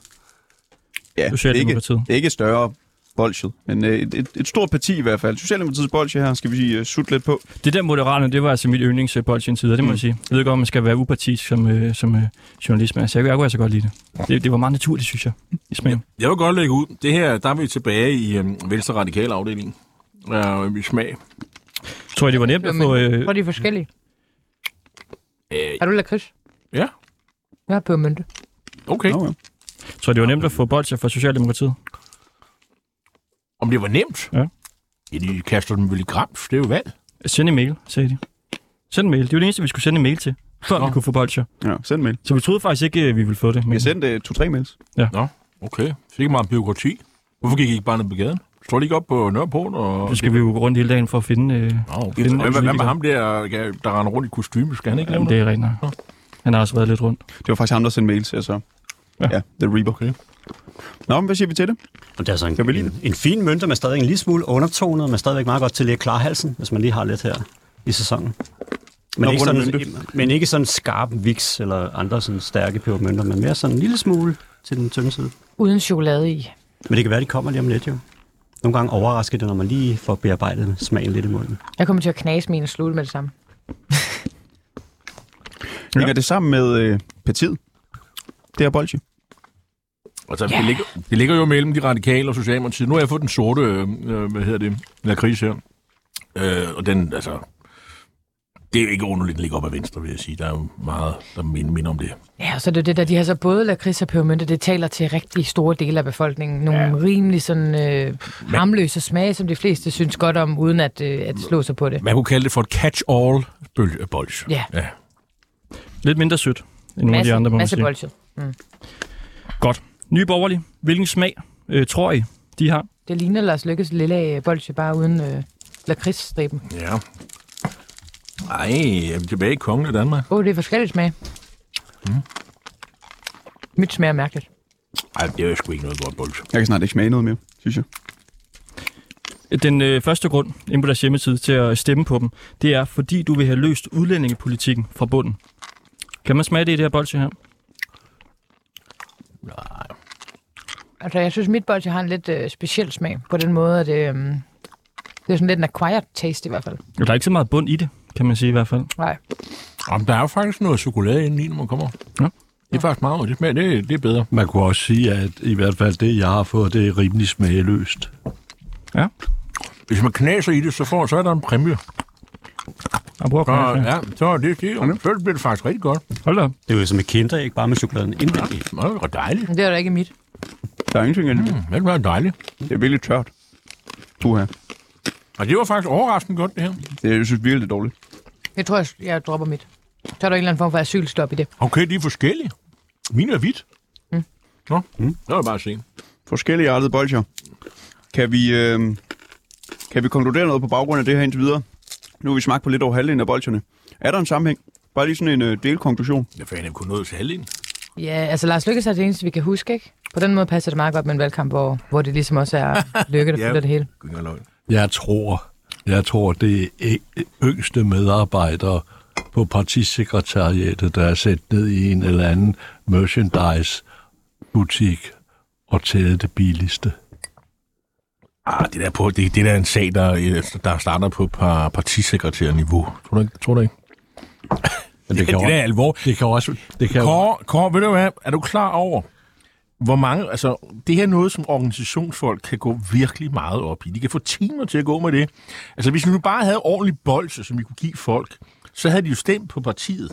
Ja, ikke, Socialdemokratiet. ikke større bolsjet, men øh, et, et, et stort parti i hvert fald. Socialdemokratiets bolsje her skal vi sige uh, sutte lidt på. Det der Moderaterne, det var altså mit yndlingsbolsje indtil videre, det må jeg sige. Jeg ved godt, om man skal være upartisk som, øh, som øh, journalist, men altså, jeg, jeg kunne altså godt lide det. det. Det var meget naturligt, synes jeg, i smagen. Jeg vil godt lægge ud. Det her, der er vi tilbage i øhm, Venstre Radikale afdelingen. Øh, i smag. Tror jeg, det var nemt at få... Øh, Hvor er de forskellige? Øh, Har du lakrids? Ja. Jeg har pebermynte. Okay. Nå, ja. tror jeg, det var nemt at få bolsjer fra Socialdemokratiet. Om det var nemt? Ja. Ja, de kaster dem vel i grams. Det er jo valg. Send en mail, sagde de. Send en mail. Det var det eneste, vi skulle sende en mail til, før Nå. vi kunne få bolsjer. Ja, send en mail. Så vi troede faktisk ikke, at vi ville få det. Men... Jeg sendte uh, to-tre mails. Ja. Nå, okay. Så ikke meget byråkrati. Hvorfor gik I ikke bare ned på gaden? Står de ikke op på Nørreport? Og... Så skal vi jo gå rundt hele dagen for at finde... Øh, Nå, okay. finde Hvad, hvad, med ham der, der render rundt i kostyme? Skal han ikke lave Jamen, det er rigtigt. Han har også været lidt rundt. Det var faktisk ham, der sendte mails, altså. Ja, ja The Reaper. Okay. Nå, men hvad siger vi til det? Og det er altså en, en, en fin mønter med stadig en lille smule undertonet, men stadigvæk meget godt til lige at klare halsen, hvis man lige har lidt her i sæsonen. Men, Nå, ikke sådan, mønte. men ikke sådan skarp viks eller andre sådan stærke pebermønter, men mere sådan en lille smule til den tynde side. Uden chokolade i. Men det kan være, de kommer lige om lidt jo. Nogle gange overrasker det, når man lige får bearbejdet smagen lidt i munden. Jeg kommer til at knase mine og slutte med det samme. Hænger det sammen med øh, partiet? Det her bolsje? Altså, det, ligger, det ligger jo mellem de radikale og socialdemokratiet. Nu har jeg fået den sorte, øh, hvad hedder det, lakrids her. Øh, og den, altså... Det er jo ikke underligt, den ligger op ad venstre, vil jeg sige. Der er jo meget, der minder, minder om det. Ja, og så er det det der, de har så både lakrids og pebermynte, det taler til rigtig store dele af befolkningen. Nogle ja. rimelig sådan øh, harmløse smage, som de fleste synes godt om, uden at, øh, at slå sig på det. Man kunne kalde det for et catch-all-bolsje. Ja. ja. Lidt mindre sødt end nogle af de andre, må man masse sige. bolsje. Mm. Godt. Nye borgerlige. Hvilken smag øh, tror I, de har? Det ligner Lars Lykkes lille øh, bolsje, bare uden øh, lakridsstriben. Ja. Ej, jeg er tilbage i kongen af Danmark. Åh, oh, det er forskellige smag. Mm. Mit smager mærkeligt. Ej, det er jo sgu ikke noget godt bolsje. Jeg kan snart ikke smage noget mere, synes jeg. Den øh, første grund inde på deres hjemmeside til at stemme på dem, det er, fordi du vil have løst udlændingepolitikken fra bunden. Kan man smage det i det her bolsje her? Altså, jeg synes, mit bolsje har en lidt øh, speciel smag, på den måde, at øh, Det er sådan lidt en acquired taste i hvert fald. Der er ikke så meget bund i det, kan man sige i hvert fald. Nej. Jamen, der er jo faktisk noget chokolade inde i, når man kommer. Ja. Det er faktisk meget, og det smager, det, det er bedre. Man kunne også sige, at i hvert fald det, jeg har fået, det er rimelig smageløst. Ja. Hvis man knaser i det, så, får, så er der en præmie. Jeg bruger Så, knæs, ja. ja, så er det, det, så bliver det faktisk rigtig godt. Hold da. Det er jo som et kinderæg, bare med chokoladen indvendig. Det er dejligt. Det er da ikke mit. Der er ingenting af det. Mm, det var dejligt. Det er virkelig tørt. Puha. Og det var faktisk overraskende godt, det her. Det er, jeg synes virkelig, dårligt. Jeg tror, jeg, jeg dropper mit. Så er der en eller anden form for asylstop i det. Okay, de er forskellige. Mine er hvidt. Mm. Nå, mm. det var bare at se. Forskellige artede bolcher. Kan vi, øh, kan vi konkludere noget på baggrund af det her indtil videre? Nu har vi smagt på lidt over halvdelen af bolcherne. Er der en sammenhæng? Bare lige sådan en øh, delkonklusion. Jeg fandt kun noget til halvdelen. Ja, altså Lars Lykke er det eneste, vi kan huske, ikke? På den måde passer det meget godt med en valgkamp, hvor, hvor det ligesom også er Lykke, der Ja. fylder det hele. Jeg tror, jeg tror, det er yngste medarbejdere på partisekretariatet, der er sat ned i en eller anden merchandise-butik og taget det billigste. Ah, det der, på, det, det der er en sag, der, der starter på par, partisekretærniveau. Tror du ikke? Tror du ikke? Men det, kan det, jo- det er alvor. Det kan også... Det kan Kåre, Kåre, ved du hvad? Er du klar over, hvor mange... Altså, det her er noget, som organisationsfolk kan gå virkelig meget op i. De kan få timer til at gå med det. Altså, hvis vi nu bare havde ordentlig bolse, som vi kunne give folk, så havde de jo stemt på partiet.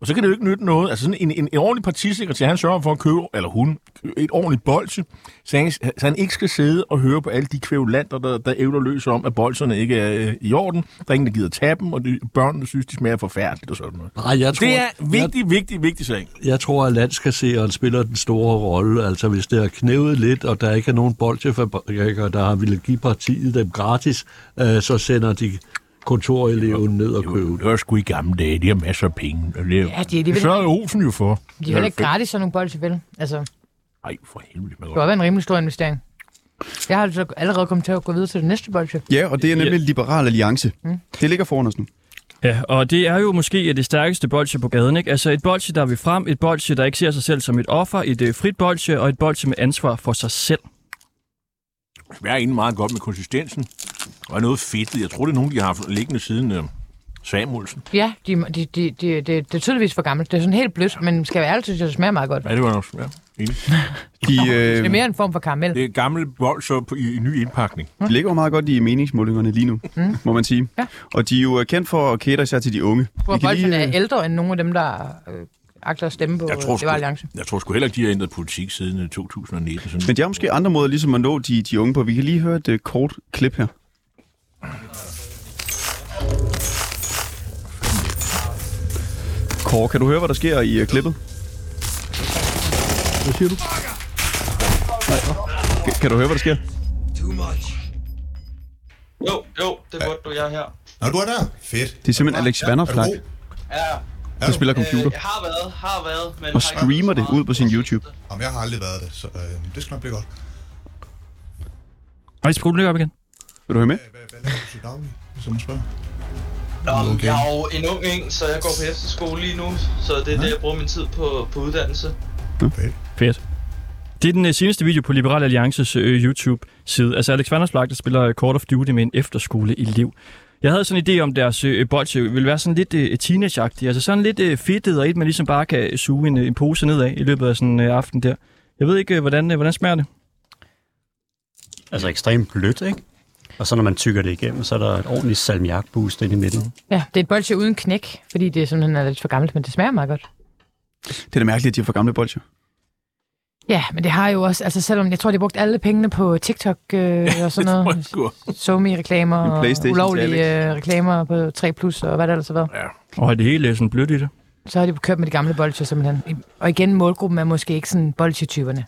Og så kan det jo ikke nytte noget. Altså, sådan en, en, en ordentlig partisekretær, han sørger for at købe, eller hun, et ordentligt bolse, så han, så han ikke skal sidde og høre på alle de kvævlanter, der, der ævler løs om, at bolserne ikke er øh, i orden. Der er ingen, der gider tage dem, og de, børnene synes, de smager forfærdeligt og sådan noget. Nej, jeg tror, det er vigtig, vigtig, vigtig sag. Jeg tror, at landskasseren spiller den store rolle. Altså, hvis det er knævet lidt, og der ikke er nogen bolsjefabrikker, der har ville give partiet dem gratis, øh, så sender de kontoreleven ned og købe Det var sgu i gamle dage. De har masser af penge. Det, Ja, de er alligevel- det sørgede Olsen jo for. De er heller ikke gratis, sådan nogle bolde, vel? Altså, Nej, for helvede. det var en rimelig stor investering. Jeg har altså allerede kommet til at gå videre til det næste bolde. Ja, og det er nemlig Liberal Alliance. Mm. Det ligger foran os nu. Ja, og det er jo måske det stærkeste bolsje på gaden, ikke? Altså et bolsje, der vil frem, et bolsje, der ikke ser sig selv som et offer, et øh, frit bolsje, og et bolsje med ansvar for sig selv. Det smager egentlig meget godt med konsistensen. Og er noget fedtet. Jeg tror, det er nogen, de har haft liggende siden øh, Samuelsen. Ja, de, de, de, de, det, det er tydeligvis for gammelt. Det er sådan helt blødt, men skal være ærlig, synes jeg, det smager meget godt. Ja, det var nok ja, enig. De, Det øh, er mere en form for karamel. Det er gamle bolser på, i, i ny indpakning. de ligger jo meget godt i meningsmålingerne lige nu, mm. må man sige. Ja. Og de er jo kendt for at kæde sig til de unge. Hvor boldene lige, er øh, ældre end nogle af dem, der øh, agter at stemme på Jeg tror, det sgu, var alliance. jeg tror sgu heller ikke, de har ændret politik siden øh, 2019. Sådan. Men de har måske andre måder ligesom at nå de, de unge på. Vi kan lige høre et uh, kort klip her. Kåre, kan du høre, hvad der sker i uh, klippet? Hvad siger du? Kan, kan du høre, hvad der sker? Jo, jo, det burde du, jeg er her. Nå, du er der. Fedt. Det er simpelthen Alex Vanderflag, Ja, der spiller computer. øh, jeg har været, har været, men... og streamer det ud på sin YouTube. Jamen, jeg har aldrig været det, så øh, det skal nok blive godt. Ej, skru det op igen. Vil du høre med? Hvad laver du til daglig, som man spørger? Nå, Okay. jeg er jo en ung en, så jeg går på efterskole lige nu, så det er det, jeg bruger min tid på, på uddannelse. Fedt. Det er den øh, seneste video på Liberal Alliances øh, YouTube-side. Altså Alex Vandersblak, der spiller øh, Call of Duty med en efterskoleelev. Jeg havde sådan en idé om, deres øh, bolsje ville være sådan lidt øh, teenage-agtig. Altså sådan lidt øh, fedtet, og et, man ligesom bare kan suge en, øh, en pose ned af i løbet af sådan en øh, aften der. Jeg ved ikke, øh, hvordan, øh, hvordan smager det? Altså ekstremt blødt, ikke? Og så når man tykker det igennem, så er der et ordentligt salmiak-boost ind i midten. Ja, det er et bolsje uden knæk, fordi det simpelthen er lidt for gammelt, men det smager meget godt. Det er da mærkeligt, at de har for gamle bolcher. Ja, men det har jo også, altså selvom jeg tror, de har brugt alle pengene på TikTok øh, og sådan noget. Somi-reklamer En og ulovlige øh, reklamer på 3 Plus og hvad der ellers har været. Ja. Og er det hele sådan blødt i det? Så har de kørt med de gamle bolcher simpelthen. Og igen, målgruppen er måske ikke sådan bolchetyperne.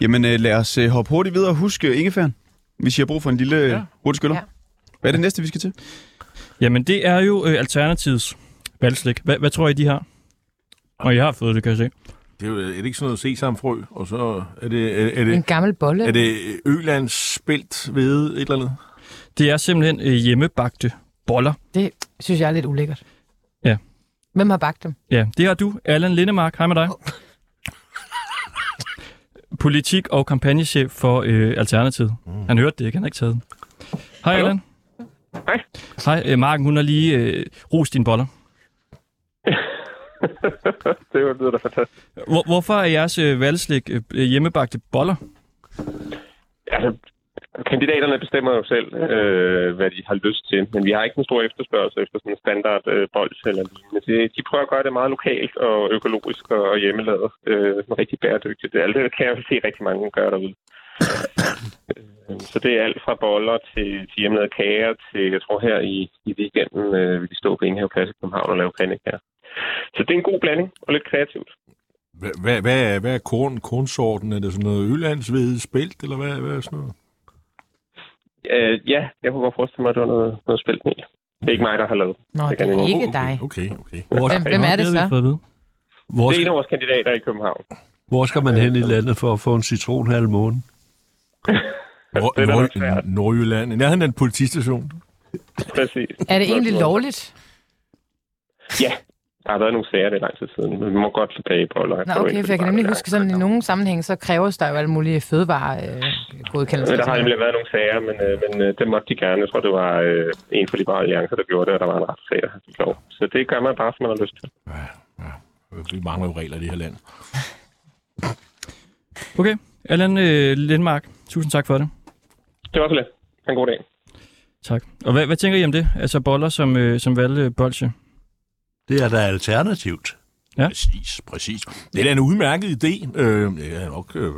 Jamen øh, lad os øh, hoppe hurtigt videre. Husk øh, ingefæren, hvis I har brug for en lille øh, hurtig skyller. Ja. Hvad er det næste, vi skal til? Jamen, det er jo øh, Alternativets valgslik. Hvad, hvad tror I, de har? Og jeg har fået det, kan jeg se. Det er, jo, er det ikke sådan noget sesamfrø, og så er det... Er, er det En gammel bolle. Er det Ølands spelt ved et eller andet? Det er simpelthen øh, hjemmebagte boller. Det synes jeg er lidt ulækkert. Ja. Hvem har bagt dem? Ja, det har du, Allan Lindemark. Hej med dig. Politik- og kampagnechef for øh, Alternativet. Mm. Han hørte det ikke, han har ikke taget den. Hej, Allan. Hej. Hej, øh, Marken, hun har lige øh, rost dine boller. det var lyder da fantastisk. Hvor, hvorfor er jeres øh, valgslik øh, hjemmebagte boller? Altså, kandidaterne bestemmer jo selv, øh, hvad de har lyst til, men vi har ikke en stor efterspørgsel efter sådan en standard øh, bold eller lignende. De, de prøver at gøre det meget lokalt og økologisk og hjemmelavet. Øh, rigtig bæredygtigt. Det, er alt det kan jeg jo se rigtig mange gøre derude. Øh, Så det er alt fra boller til, til hjemmelavede kager til, jeg tror her i, i weekenden, øh, vil de stå på Ingenhav Plads i København og lave pandekager. Så det er en god blanding og lidt kreativt. Hvad, hvad, hvad, er, hvad er korn, kornsorten? Er det sådan noget ølandshvede spelt, eller hvad, hvad er sådan noget? Øh, ja, jeg kunne godt forestille mig, at det var noget, noget spæltmel. Det er ikke mig, der har lavet. Nå, det kan er ikke dig. Okay, okay. Hvem, hvem er det så? Hvor Det er en skal, af vores kandidater i København. hvor skal man hen i landet for at få en citron halv måned? Nord, Det er Nord. Nordjylland. I nærheden af en politistation. Præcis. Er det egentlig lovligt? Ja, der har været nogle sager, det er lang tid siden, men vi må godt tilbage på Nå, okay, for jeg kan nemlig huske, sådan i nogle sammenhæng, så kræves der jo alle mulige fødevaregodkendelser. Men der har nemlig været nogle sager, men, øh, men øh, det måtte de gerne. Jeg tror, det var øh, en for Liberale Alliance, der gjorde det, og der var en retssag, der fik lov. Så det gør man bare, som man har lyst til. Vi mangler jo regler i det her land. Okay, Allan øh, Lindmark, tusind tak for det. Det var så lidt. En god dag. Tak. Og hvad, hvad tænker I om det? Altså boller som, øh, som valgbolsje? Det er da alternativt. Ja. Præcis, præcis. Det er da en udmærket idé. Øh, jeg har nok øh,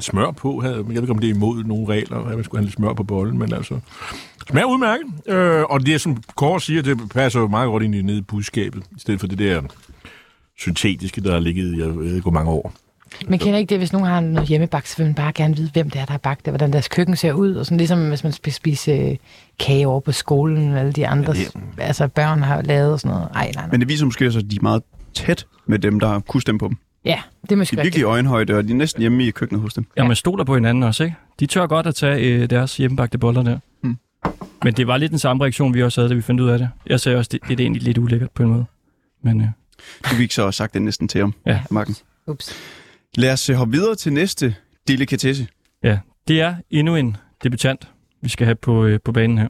smør på, her, men jeg ved ikke, om det er imod nogle regler, at man skulle have lidt smør på bollen, men altså, smager udmærket. Øh, og det, som Kåre siger, det passer jo meget godt ind i nede i budskabet, i stedet for det der syntetiske, der har ligget i, jeg ved ikke, hvor mange år. Men kender ikke det, hvis nogen har noget hjemmebagt, så vil man bare gerne vide, hvem det er, der har bagt det, hvordan deres køkken ser ud, og sådan ligesom hvis man skal spise øh, kage over på skolen, og alle de andre, ja, altså børn har lavet og sådan noget. Ej, nej, nej. Men det viser måske også, at de er meget tæt med dem, der kunne stemme på dem. Ja, det er måske De er virkelig øjenhøjde, og de er næsten hjemme i køkkenet hos dem. Ja, man stoler på hinanden også, ikke? De tør godt at tage øh, deres hjemmebagte boller der. Mm. Men det var lidt den samme reaktion, vi også havde, da vi fandt ud af det. Jeg sagde også, det, det er egentlig lidt ulækkert på en måde. Men øh, Du fik så sagt det næsten til ham, Ja. Marken. Ups. Lad os øh, hoppe videre til næste delikatesse. ja, det er endnu en debutant, vi skal have på, øh, på banen her.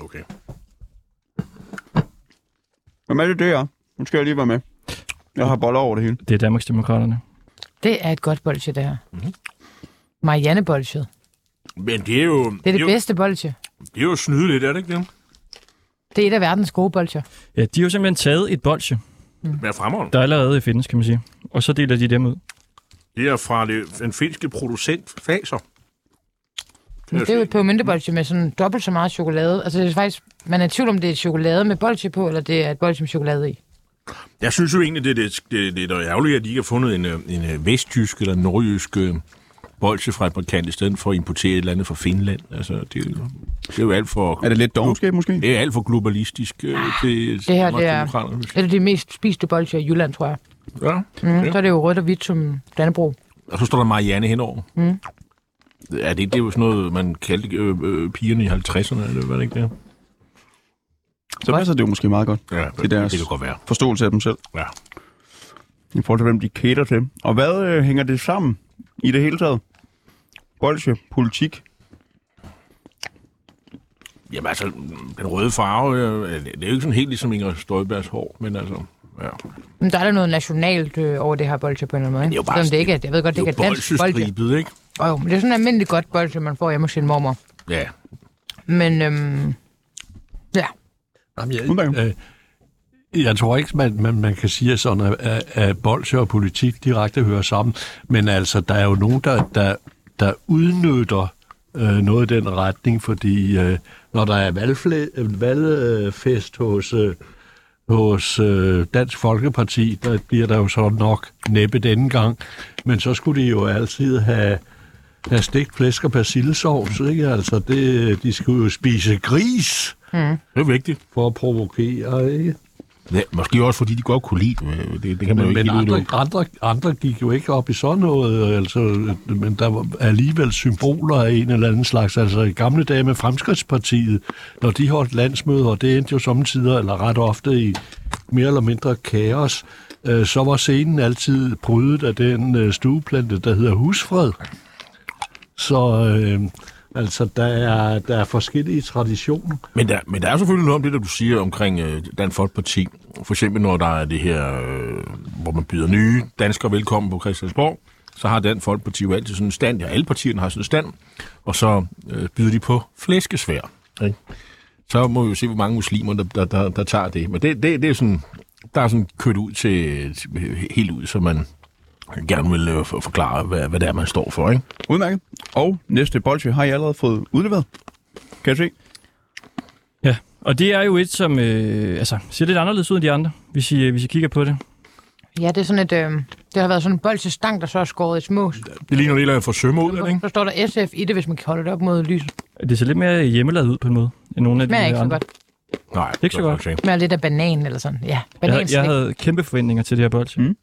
Okay. Hvem er det, det er? Nu skal jeg lige være med. Jeg har boller over det hele. Det er Danmarksdemokraterne. Det er et godt bolsje, det her. Mhm. Marianne bolsje. Men det er jo... Det er det jo, bedste bolsje. Det er jo snyde lidt, er det ikke det? Det er et af verdens gode bolsjer. Ja, de har jo simpelthen taget et bolsje, Hvad fremragende? der allerede findes, kan man sige. Og så deler de dem ud. Det er fra det, den finske producent Faser. Men det er jo et pebermyntebolsje med sådan dobbelt så meget chokolade. Altså det er faktisk, man er i tvivl om, det er chokolade med bolsje på, eller det er et bolsje med chokolade i. Jeg synes jo egentlig, det er det, det, det er ærgerligt, at de ikke har fundet en, øh, en øh, vesttysk eller nordjysk bolsje fra et markant, i stedet for at importere et eller andet fra Finland. Altså, det, er jo- det er jo alt for... Er det lidt dogenskab måske? Det er alt for globalistisk øh, til Det her, det er Danmarksdemokraterne. et af de mest spiste bolsjer i Jylland, tror jeg. Ja, Mm, okay. Så er det jo rødt og hvidt som Dannebro. Og så står der Marianne henover. Mm. Er det, det er jo sådan noget, man kaldte øh, øh, pigerne i 50'erne, eller hvad er det ikke det? Så passer det jo måske meget godt Ja, til deres det kan godt være. forståelse af dem selv. Ja. I forhold til, hvem de cater til. Og hvad øh, hænger det sammen i det hele taget? Bolsje, politik. Jamen altså, den røde farve, øh, det er jo ikke sådan helt ligesom Inger Støjbergs hår, men altså, ja. Men der er der noget nationalt øh, over det her bolsje på en eller anden måde. Det er jo bare Selvom det ikke er, jeg ved godt, det ikke er dansk bolsje. ikke? Og jo, men det er sådan en almindelig godt bolsje, man får hjemme hos sin mormor. Ja. Men øhm, ja, Jamen, jeg, øh, jeg tror ikke, man, man, man kan sige, at, sådan, at, at bolsje og politik direkte hører sammen. Men altså, der er jo nogen, der, der, der udnytter øh, noget i den retning, fordi øh, når der er valgfle, valgfest hos, øh, hos øh, Dansk Folkeparti, der bliver der jo så nok næppe denne gang. Men så skulle de jo altid have have stegt flæsk og persillesovs, ikke? Altså, det, de skulle jo spise gris. Mm. Det er vigtigt. For at provokere, ikke? Ja, måske også, fordi de godt kunne lide det. Det, det kan man Men, jo ikke men andre, udelukke. andre, andre gik jo ikke op i sådan noget, altså, men der var alligevel symboler af en eller anden slags. Altså i gamle dage med Fremskridtspartiet, når de holdt landsmøder, og det endte jo samtidig, eller ret ofte i mere eller mindre kaos, øh, så var scenen altid prydet af den øh, stueplante, der hedder husfred. Så, øh, Altså, der er, der er forskellige traditioner. Men der, men der er selvfølgelig noget om det, der du siger omkring øh, Dansk Folkeparti. For eksempel når der er det her, øh, hvor man byder nye danskere velkommen på Christiansborg, så har Dansk Folkeparti jo altid sådan en stand, ja, alle partierne har sådan en stand, og så øh, byder de på flæskesvær. Ikke? Så må vi jo se, hvor mange muslimer, der, der, der, der tager det. Men det, det, det er sådan, der er sådan kørt ud til, til helt ud, så man gerne vil øh, for- forklare, hvad, hvad det er, man står for. Ikke? Udmærket. Og næste bolsje har I allerede fået udleveret. Kan jeg se? Ja, og det er jo et, som øh, altså, ser lidt anderledes ud end de andre, hvis I, hvis I kigger på det. Ja, det er sådan et... Øh, det har været sådan en bolsjestang, der så er skåret i små. Det ligner lidt af for sømme ud, ikke? Så står der SF i det, hvis man kan holde det op mod lyset. Det ser lidt mere hjemmelavet ud på en måde, end nogle af de ikke så andre. godt. Nej, ikke så godt. Smager lidt af banan eller sådan. Ja, Jeg, bananslik. jeg havde kæmpe forventninger til det her bolsje. Mm.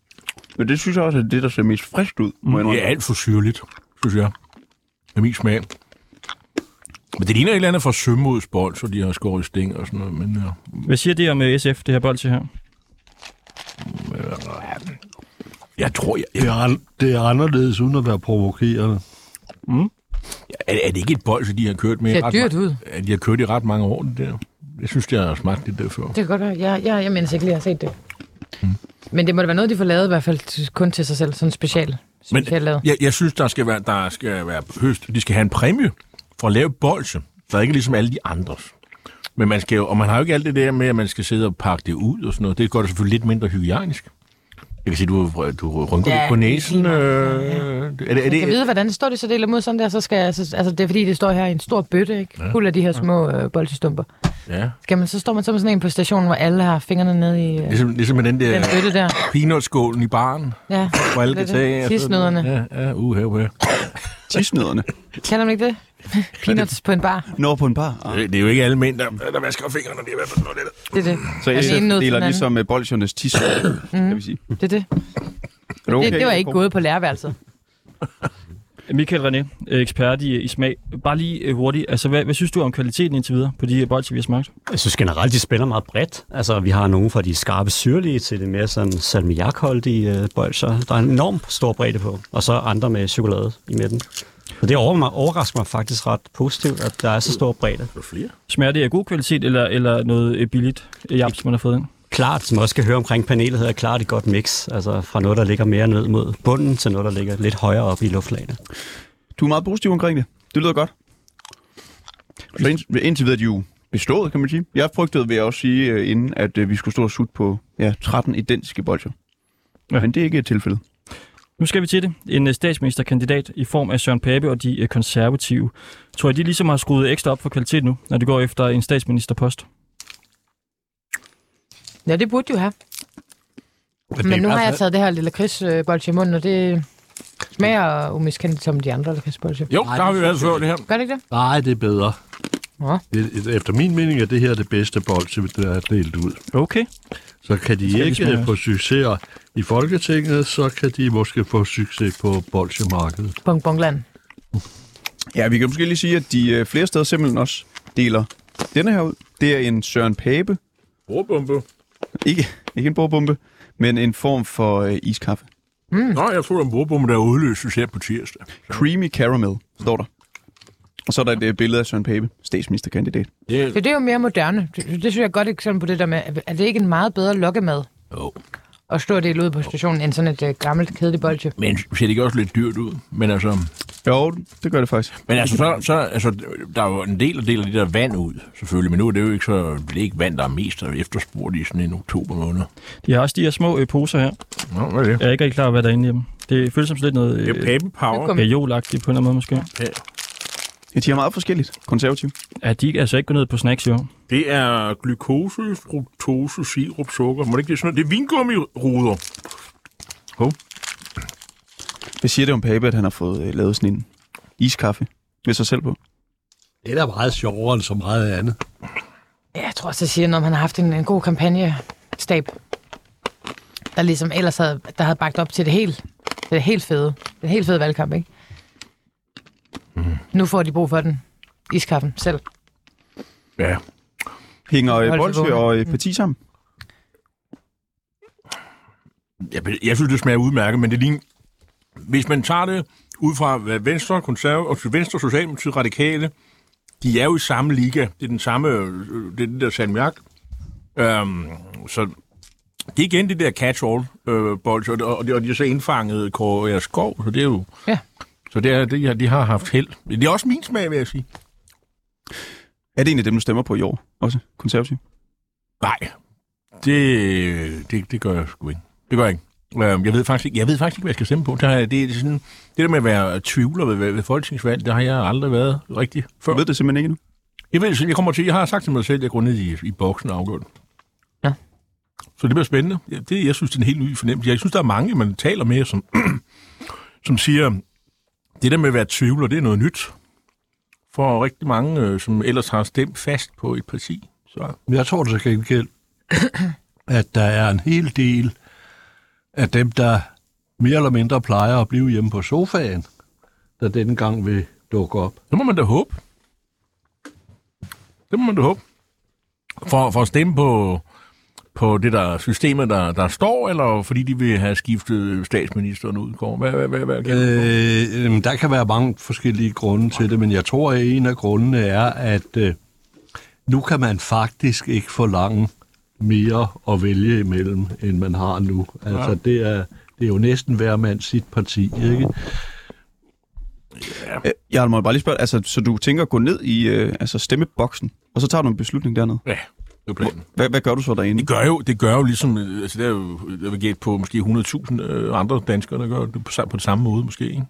Men det synes jeg også er det, der ser mest friskt ud. Må jeg Det er alt for syrligt, synes jeg. Med min smag. Men det ligner et eller andet fra sømmods bold, så de har skåret i sting og sådan noget. Men, ja. Hvad siger det om øh, SF, det her bolsje her? Jeg tror, jeg... Det er, an- det er anderledes, uden at være provokerende. Mm. Er, er det ikke et bold, de har kørt med? i Det ser dyrt ud. Ja, de har kørt i ret mange år, det der. Jeg synes, det har smagt lidt derfor. Det kan godt være. Jeg, jeg, jeg mindes ikke lige, at jeg har set det. Men det må da være noget, de får lavet i hvert fald kun til sig selv. Sådan special. Men special lavet. jeg, jeg synes, der skal være, der skal være høst. De skal have en præmie for at lave bolse, så ikke ligesom alle de andres. Men man skal jo, og man har jo ikke alt det der med, at man skal sidde og pakke det ud og sådan noget. Det gør det selvfølgelig lidt mindre hygiejnisk. Jeg kan se, du, du rynker Ja, på det er næsen. Øh, er det, er Jeg det, kan vide, hvordan det står de så deler mod sådan der, så skal jeg, så, altså det er fordi, det står her i en stor bøtte, ikke? Fuld af de her små øh, bolsjestumper. ja. Skal man, så står man så med sådan en på stationen, hvor alle har fingrene nede i... Øh, Ligesom, ligesom med den der, Den bøtte der. peanutskålen i baren, ja, hvor alle det kan det. tage. af. Tisnødderne. Ja, ja, uha, uha. Tisnødderne. Kender man ikke det? Peanuts på en bar. Når på en bar. Ah. Det, det er jo ikke alle mænd, der, der vasker fingrene, når de er ved noget der. Det er det. Så Altså, til den deler anden. ligesom med bolsjernes tis, kan vi sige. Det er det. Er du okay, det, det var ikke gået på lærerværelset. Michael René, øh, ekspert i, i smag. Bare lige øh, hurtigt, altså hvad, hvad synes du om kvaliteten indtil videre på de her bolsjer, vi har smagt? Jeg synes generelt, de spænder meget bredt. Altså, vi har nogle fra de skarpe syrlige til det mere sådan salmiakholdige øh, bolcher. Der er en enorm stor bredde på. Og så andre med chokolade i midten. Så det over- overrasker mig faktisk ret positivt, at der er så stor bredde. flere? Smager det af god kvalitet, eller, eller noget øh, billigt jams, man har fået ind? Klart, som også skal høre omkring panelet, hedder klart et godt mix. Altså fra noget, der ligger mere ned mod bunden, til noget, der ligger lidt højere op i luftlagene. Du er meget positiv omkring det. Det lyder godt. Så ind, indtil videre er de jo bestået, kan man sige. Jeg frygtede, vil jeg også sige, øh, inden at øh, vi skulle stå og sutte på ja, 13 identiske bolcher. Ja. Men det er ikke et tilfælde. Nu skal vi til det. En øh, statsministerkandidat i form af Søren Pape og de konservative. Tror jeg, de ligesom har skruet ekstra op for kvalitet nu, når det går efter en statsministerpost? Ja, det burde de jo have. Men nu har jeg taget det her lille krigsbolsje i munden, og det smager umiskendeligt som de andre lakridsbolsjer. Jo, der har vi været før det her. Gør det ikke det? Nej, det er bedre. Ja. Det, efter min mening er det her det bedste bolsje, der er delt ud. Okay. Så kan de ikke smage? få succeser i Folketinget, så kan de måske få succes på bolsjemarkedet. Bong Bongland. Ja, vi kan måske lige sige, at de øh, flere steder simpelthen også deler denne her ud. Det er en Søren Pape. Bordbombe. Ikke, ikke en bordbombe, men en form for øh, iskaffe. Mm. Nå, jeg tror, det er en bordbombe, der udløses her på tirsdag. Creamy caramel, står der. Og så er der et øh, billede af Søren Pape, statsministerkandidat. Det, Det, det er jo mere moderne. Det, det synes jeg er et godt eksempel på det der med, er det ikke en meget bedre lokkemad? Jo. At stå og dele ud på stationen, end sådan et uh, gammelt, kedeligt bolsje. Men ser det ikke også lidt dyrt ud? Men altså... Jo, det gør det faktisk. Men altså, så, så, altså, der er jo en del, deler det der vand ud, selvfølgelig. Men nu er det jo ikke så... Det er ikke vand, der er mest efterspurgt i sådan en oktober måned. De har også de her små øh, poser her. Nå, hvad er det? Jeg er ikke rigtig klar over, hvad der er inde i dem. Det føles som sådan lidt noget... Det er Pape Power. Gajolagtigt på en eller anden måde måske. Ja. Ja, de har meget forskelligt. Konservativ. Ja, de kan altså ikke gå ned på snacks i år. Det er glukose, fruktose, sirup, sukker. Må det ikke det er sådan noget? Det er vingummiruder. Hov. Hvad siger det om Pape, at han har fået øh, lavet sådan en iskaffe med sig selv på? Det er da meget sjovere end så meget andet. Ja, jeg tror også, det siger noget, om han har haft en, en god kampagnestab. Der ligesom ellers havde, der havde bagt op til det helt, det helt fede. Det helt fede valgkamp, ikke? Mm. Nu får de brug for den. Iskaffen selv. Ja. Hænger øh, bolsje og øh, parti sammen? Jeg, jeg synes, det smager udmærket, men det ligner... Hvis man tager det ud fra hvad Venstre, konserv, Venstre, Socialdemokratiet, Radikale, de er jo i samme liga. Det er den samme, øh, det er den der salmiak. Øhm, så det er igen det der catch-all øh, bold, og, og, og de har så indfanget Kåre Skov, så det er jo... Ja. Så det er, det, ja, de har haft held. Det er også min smag, vil jeg sige. Er det en af dem, du stemmer på i år også, konservativ? Nej, det, det, det gør jeg sgu ikke. Det gør jeg ikke. Øhm, Jeg ved faktisk ikke, jeg ved faktisk ikke hvad jeg skal stemme på. Det, har, jeg- det, er sådan, det der med at være tvivler ved, ved, ved folketingsvalg, det har jeg aldrig været rigtig før. Du ved det simpelthen ikke nu? Jeg ved, det, jeg kommer til, jeg har sagt til mig selv, at jeg går ned i, i boksen og afgør det. Ja. Så det bliver spændende. Ja, Det, jeg synes, det er en helt ny fornemmelse. Jeg synes, der er mange, man taler med, som, som siger, det der med at være tvivler, det er noget nyt. For rigtig mange, øh, som ellers har stemt fast på et parti. Så Jeg tror til gengæld, at der er en hel del af dem, der mere eller mindre plejer at blive hjemme på sofaen, der denne gang vil dukke op. Det må man da håbe. Det må man da håbe. For, for at stemme på, på det der systemet, der, der står, eller fordi de vil have skiftet statsministeren ud? Kåre? Hvad, hvad, hvad, hvad, hvad? Øh, der kan være mange forskellige grunde til det, men jeg tror, at en af grundene er, at øh, nu kan man faktisk ikke forlange mere at vælge imellem, end man har nu. Altså, Ja. det, er, det er jo næsten hver mand sit parti, ikke? Ja. Jeg må bare lige spørge, altså, så du tænker at gå ned i øh, altså stemmeboksen, og så tager du en beslutning dernede? Ja, det planen. Hvad, hvad gør du så derinde? Det gør jo, det gør jo ligesom, øh, altså det er jo, jeg vil gætte på måske 100.000 øh, andre danskere, der gør det på, på den samme måde måske, ikke?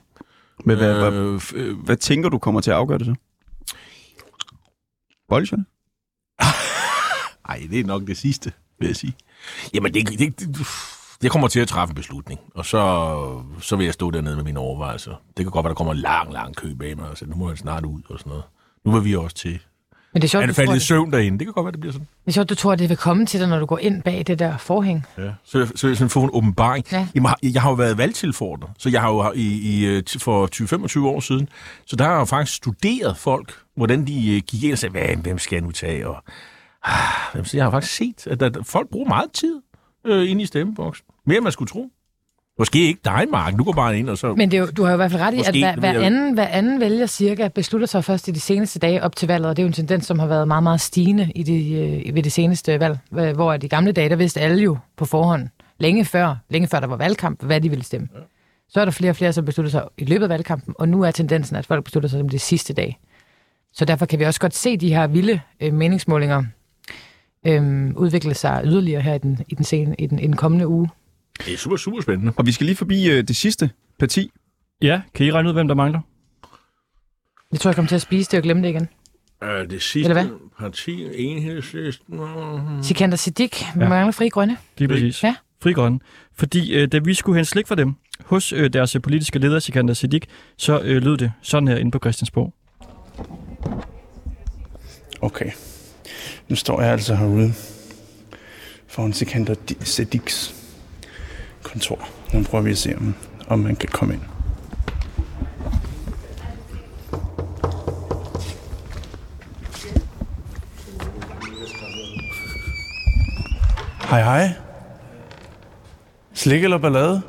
Men hvad, hvad, Øh, f- øh, hvad tænker du kommer til at afgøre det så? Bolsjerne? Ej, det er nok det sidste, vil jeg sige. Jamen, det, det, det, jeg kommer til at træffe en beslutning, og så, så vil jeg stå dernede med mine overvejelser. Det kan godt være, der kommer en lang, lang kø bag mig, og så nu må jeg snart ud og sådan noget. Nu vil vi også til. Men det er sjovt, Han er faldet i søvn derinde. Det kan godt være, det bliver sådan. Det er sjovt, du tror, at det vil komme til dig, når du går ind bag det der forhæng. Ja. Så, så jeg sådan få en åbenbaring. Ja. Jeg har jo været valgtilfordret, så jeg har jo i, i, øh, for 20-25 år siden, så der har jeg jo faktisk studeret folk, hvordan de øh, gik ind og sagde, Hvad, hvem skal jeg nu tage? Og, ah, så jeg har faktisk set, at der, folk bruger meget tid øh, inde i stemmeboksen. Mere end man skulle tro. Måske ikke dig, Mark. Du går bare ind og så... Men det er jo, du har jo i hvert fald ret i, Måske, at hver, hver, anden, hver anden vælger cirka beslutter sig først i de seneste dage op til valget, og det er jo en tendens, som har været meget, meget stigende i de, øh, ved det seneste valg, hvor de gamle dage, der vidste alle jo på forhånd, længe før, længe før der var valgkamp, hvad de ville stemme. Så er der flere og flere, som beslutter sig i løbet af valgkampen, og nu er tendensen, at folk beslutter sig om det sidste dag. Så derfor kan vi også godt se de her vilde øh, meningsmålinger øh, udvikle sig yderligere her i den, i den, sene, i den, i den kommende uge. Det er super, super spændende. Og vi skal lige forbi øh, det sidste parti. Ja, kan I regne ud, hvem der mangler? Jeg tror, jeg kommer til at spise det og glemme det igen. Øh, det sidste Eller hvad? parti, enhedslisten... Sikander Siddiq, vi Ja. mangler fri grønne. Lige præcis. Ja. Fri Grønne. Fordi øh, da vi skulle hente slik for dem, hos øh, deres politiske leder, Sikander Siddiq, så øh, lød det sådan her inde på Christiansborg. Okay. Nu står jeg altså herude foran Sikander Di- Siddiqs kontor. Nu prøver vi at se, om, om man kan komme ind. Hej hej. Slik eller ballade?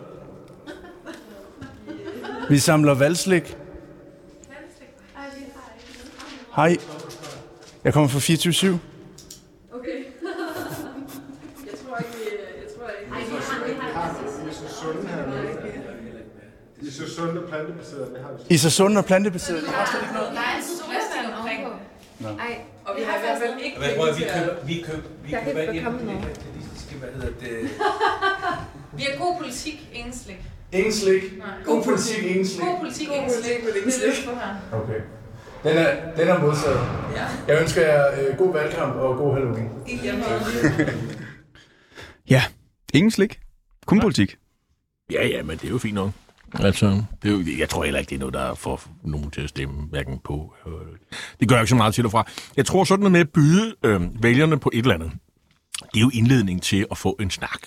Vi samler valgslik. Hej. Jeg kommer fra 24 /7. Okay. jeg tror ikke, jeg tror ikke. I er så sunde her. I er så sunde og plantebaserede. Det har vi. I er så sunde og plantebaserede. I har slet ikke noget. Der er en solstand omkring. Nå. Ej, og vi har i hvert fald ikke Hvad, penge at- vi til at- køber, vi køber, vi ind på det noget. kapitalistiske, hvad hedder det? Vi har god politik, ingen slik. Ingen slik. Nej. God politik, ingen slik. God politik, ingen slik. men ingen Det er slik. det, her. Okay. Den er, den er modtaget. Ja. Jeg ønsker jer øh, god valgkamp og god Halloween. I. Ja, ingen slik. Kun politik. Ja, ja, men det er jo fint nok. Altså, det er jo, jeg tror heller ikke, det er noget, der får nogen til at stemme hverken på. øh, Det gør jeg ikke så meget til og fra. Jeg tror sådan noget med at byde øh, vælgerne på et eller andet, det er jo indledning til at få en snak.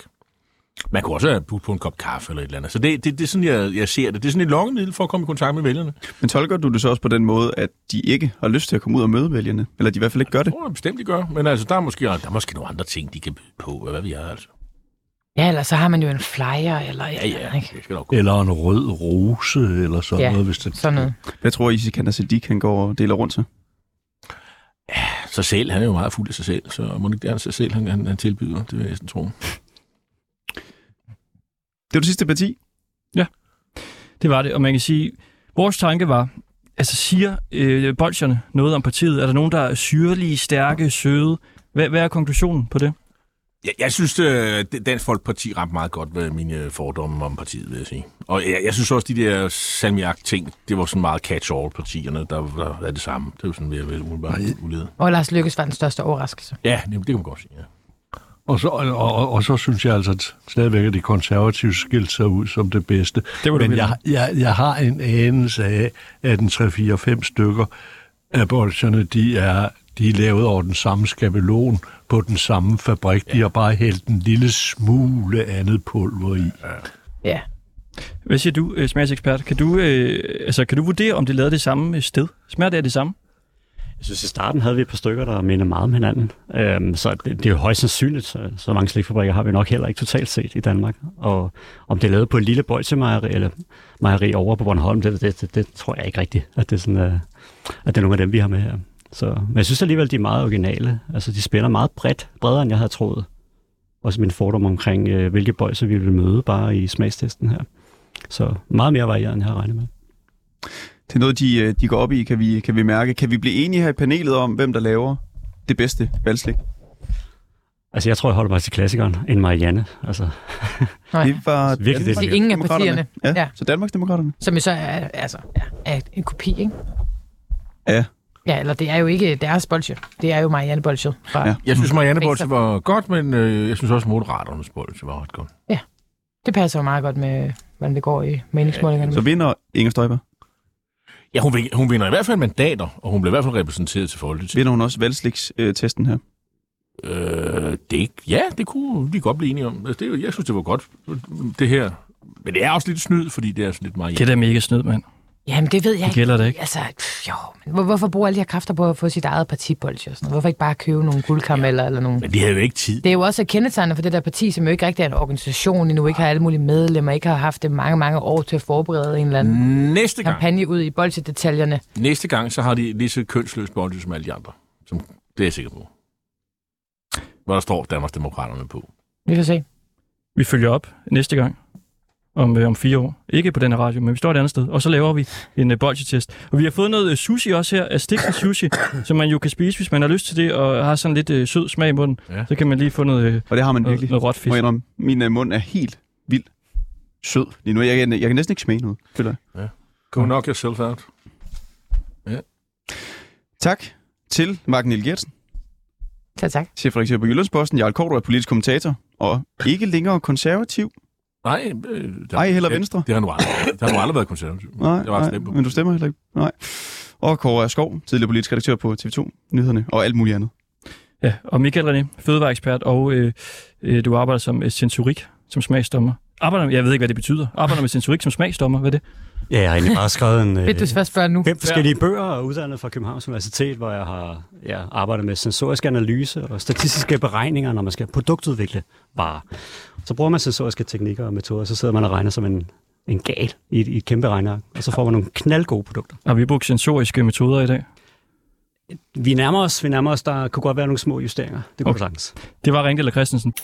Man kunne også have budt på en kop kaffe eller et eller andet. Så det, det, det er sådan, jeg, jeg ser det. Det er sådan et lokkemiddel for at komme i kontakt med vælgerne. Men tolker du det så også på den måde, at de ikke har lyst til at komme ud og møde vælgerne? Eller de i hvert fald ikke gør det? Det tror jeg bestemt, de gør. Men altså, der er måske, der er måske nogle andre ting, de kan byde på. Hvad vi er, altså. Ja, eller så har man jo en flyer, eller... Ja, ja, ikke? det skal nok Eller en rød rose, eller sådan Ja, noget. Hvis det... sådan noget. Hvad tror I, Sikander Siddiq han går og deler rundt til? Sig selv, han er jo meget fuld af sig selv, så må det ikke det er sig selv, han, han, han tilbyder, det vil jeg sådan tro. Det var det sidste parti. Ja, det var det. Og man kan sige, vores tanke var, altså siger øh, bolsjerne noget om partiet? Er der nogen, der er syrlige, stærke, søde? Hvad, hvad er konklusionen på det? Jeg, jeg synes, øh, Dansk Folkeparti ramte meget godt ved mine fordomme om partiet, vil jeg sige. Og jeg, jeg synes også, de der salmiak-ting, det var sådan meget catch-all-partierne, der var er det samme. Det var sådan mere vel umiddelbart uledet. Og Lars Lykkes var den største overraskelse. Ja, det, det kan man godt sige, ja. Og så, og, og, og så synes jeg altså at stadigvæk, at de konservative skilt sig ud som det bedste. Det var Men jeg, jeg, jeg har en anelse af, at en 3-4-5 stykker af bolsjerne, de er, de er lavet over den samme skabelon på den samme fabrik. Ja. De har bare hældt en lille smule andet pulver i. Ja. Hvad siger du, øh, smagsekspert? Kan du, øh, altså, kan du vurdere, om det lavede det samme øh, sted? Smager det af det samme? Jeg synes, i starten havde vi et par stykker, der minder meget om hinanden. Øhm, så det, det er jo højst sandsynligt, så, så mange slikfabrikker har vi nok heller ikke totalt set i Danmark. Og om det er lavet på et lille bolsemejeri eller mejeri over på Bornholm, det, det, det, det tror jeg ikke rigtigt, at det, er sådan, uh, at det er nogle af dem, vi har med her. Så, men jeg synes alligevel, de er meget originale. Altså, de spiller meget bredt, bredere, end jeg havde troet. Også min fordom omkring, øh, hvilke bolser vi vil møde bare i smagstesten her. Så meget mere varieret, end jeg havde regnet med. Det er noget, de, øh, de går op i, kan vi, kan vi mærke. Kan vi blive enige her i panelet om, hvem der laver det bedste valgslik? Altså, jeg tror, jeg holder mig til klassikeren, end Marianne. Altså, Nej. Det var Virkelig det. Så ingen af partierne. Ja, Ja. så Danmarksdemokraterne. Som jo så er, altså, ja, er en kopi, ikke? Ja. Ja, eller det er jo ikke deres bolsje. Det er jo Marianne Bolsje. Fra Ja. Jeg synes, Marianne Venstre. var godt, men øh, jeg synes også, Moderaternes Bolse var ret godt. Det passer jo meget godt med, hvordan det går i meningsmålingerne. Så vinder Inger Støjberg. Ja, hun, hun vinder i hvert fald mandater, og hun bliver i hvert fald repræsenteret til Folketinget. Vinder hun også valgsliks-testen her? Øh, det, ja, det kunne vi godt blive enige om. Altså, det, jeg synes, det var godt, det her. Men det er også lidt snyd, fordi det er sådan lidt meget... Det er da mega snyd, mand. Jamen, det ved jeg Det gælder det ikke. Altså, pff, jo, men hvor, hvorfor bruge alle de her kræfter på at få sit eget partibolsje og sådan noget? Hvorfor ikke bare købe nogle guldkarameller eller nogle... Men de havde jo ikke tid. Det er jo også kendetegnende for det der parti, som jo ikke rigtig er en organisation endnu, ikke har alle mulige medlemmer, ikke har haft det mange, mange år til at forberede en eller anden Næste gang, kampagne ud i bolsjedetaljerne. næste gang, så har de lige så kønsløst bolde som alle de andre. Som, det er jeg sikker på. Hvor der står Danmarksdemokraterne på. Vi får se. Vi følger op næste gang om, øh, om fire år. Ikke på den her radio, men vi står et andet sted. Og så laver vi en øh, bolsjetest. Og vi har fået noget øh, sushi også her, af stikket sushi, som man jo kan spise, hvis man har lyst til det, og har sådan lidt øh, sød smag i munden. Ja. Så kan man lige få noget, øh, Og det har man noget, virkelig. noget råt Må fisk. indrømme, min øh, mund er helt vild sød lige nu. Jeg, kan- jeg kan næsten ikke smage noget, føler jeg. Go knock yourself out. Tak til Mark Niel Gertsen, Tak, tak. chefredaktør på Jyllandsposten. Jarl Korto er politisk kommentator, og ikke længere konservativ. Nej, øh, der, Ej, heller det, Venstre. Det har nu aldrig, det har nu aldrig været konservativ. Nej, det var nej på. men du stemmer heller ikke. Nej. Og Kåre Skov, tidligere politisk redaktør på TV2 Nyhederne, og alt muligt andet. Ja, og Michael René, fødevareekspert, og øh, øh, du arbejder som øh, sensorik, som smagsdommer. Arbejder, jeg ved ikke, hvad det betyder. Arbejder med sensorik som smagsdommer, hvad er det? Ja, jeg har egentlig bare skrevet en, Vil du først spørge nu? fem forskellige bøger og uddannet fra Københavns Universitet, hvor jeg har ja, arbejdet med sensorisk analyse og statistiske beregninger, når man skal produktudvikle varer. Så bruger man sensoriske teknikker og metoder, så sidder man og regner som en, en gal i et, i et kæmpe regneark, og så får man nogle knaldgode produkter. Har vi brugt sensoriske metoder i dag? Vi nærmer os, vi nærmer os, der kunne godt være nogle små justeringer. Det kunne Okay. sagtens. Det var Ringdal og Christensen.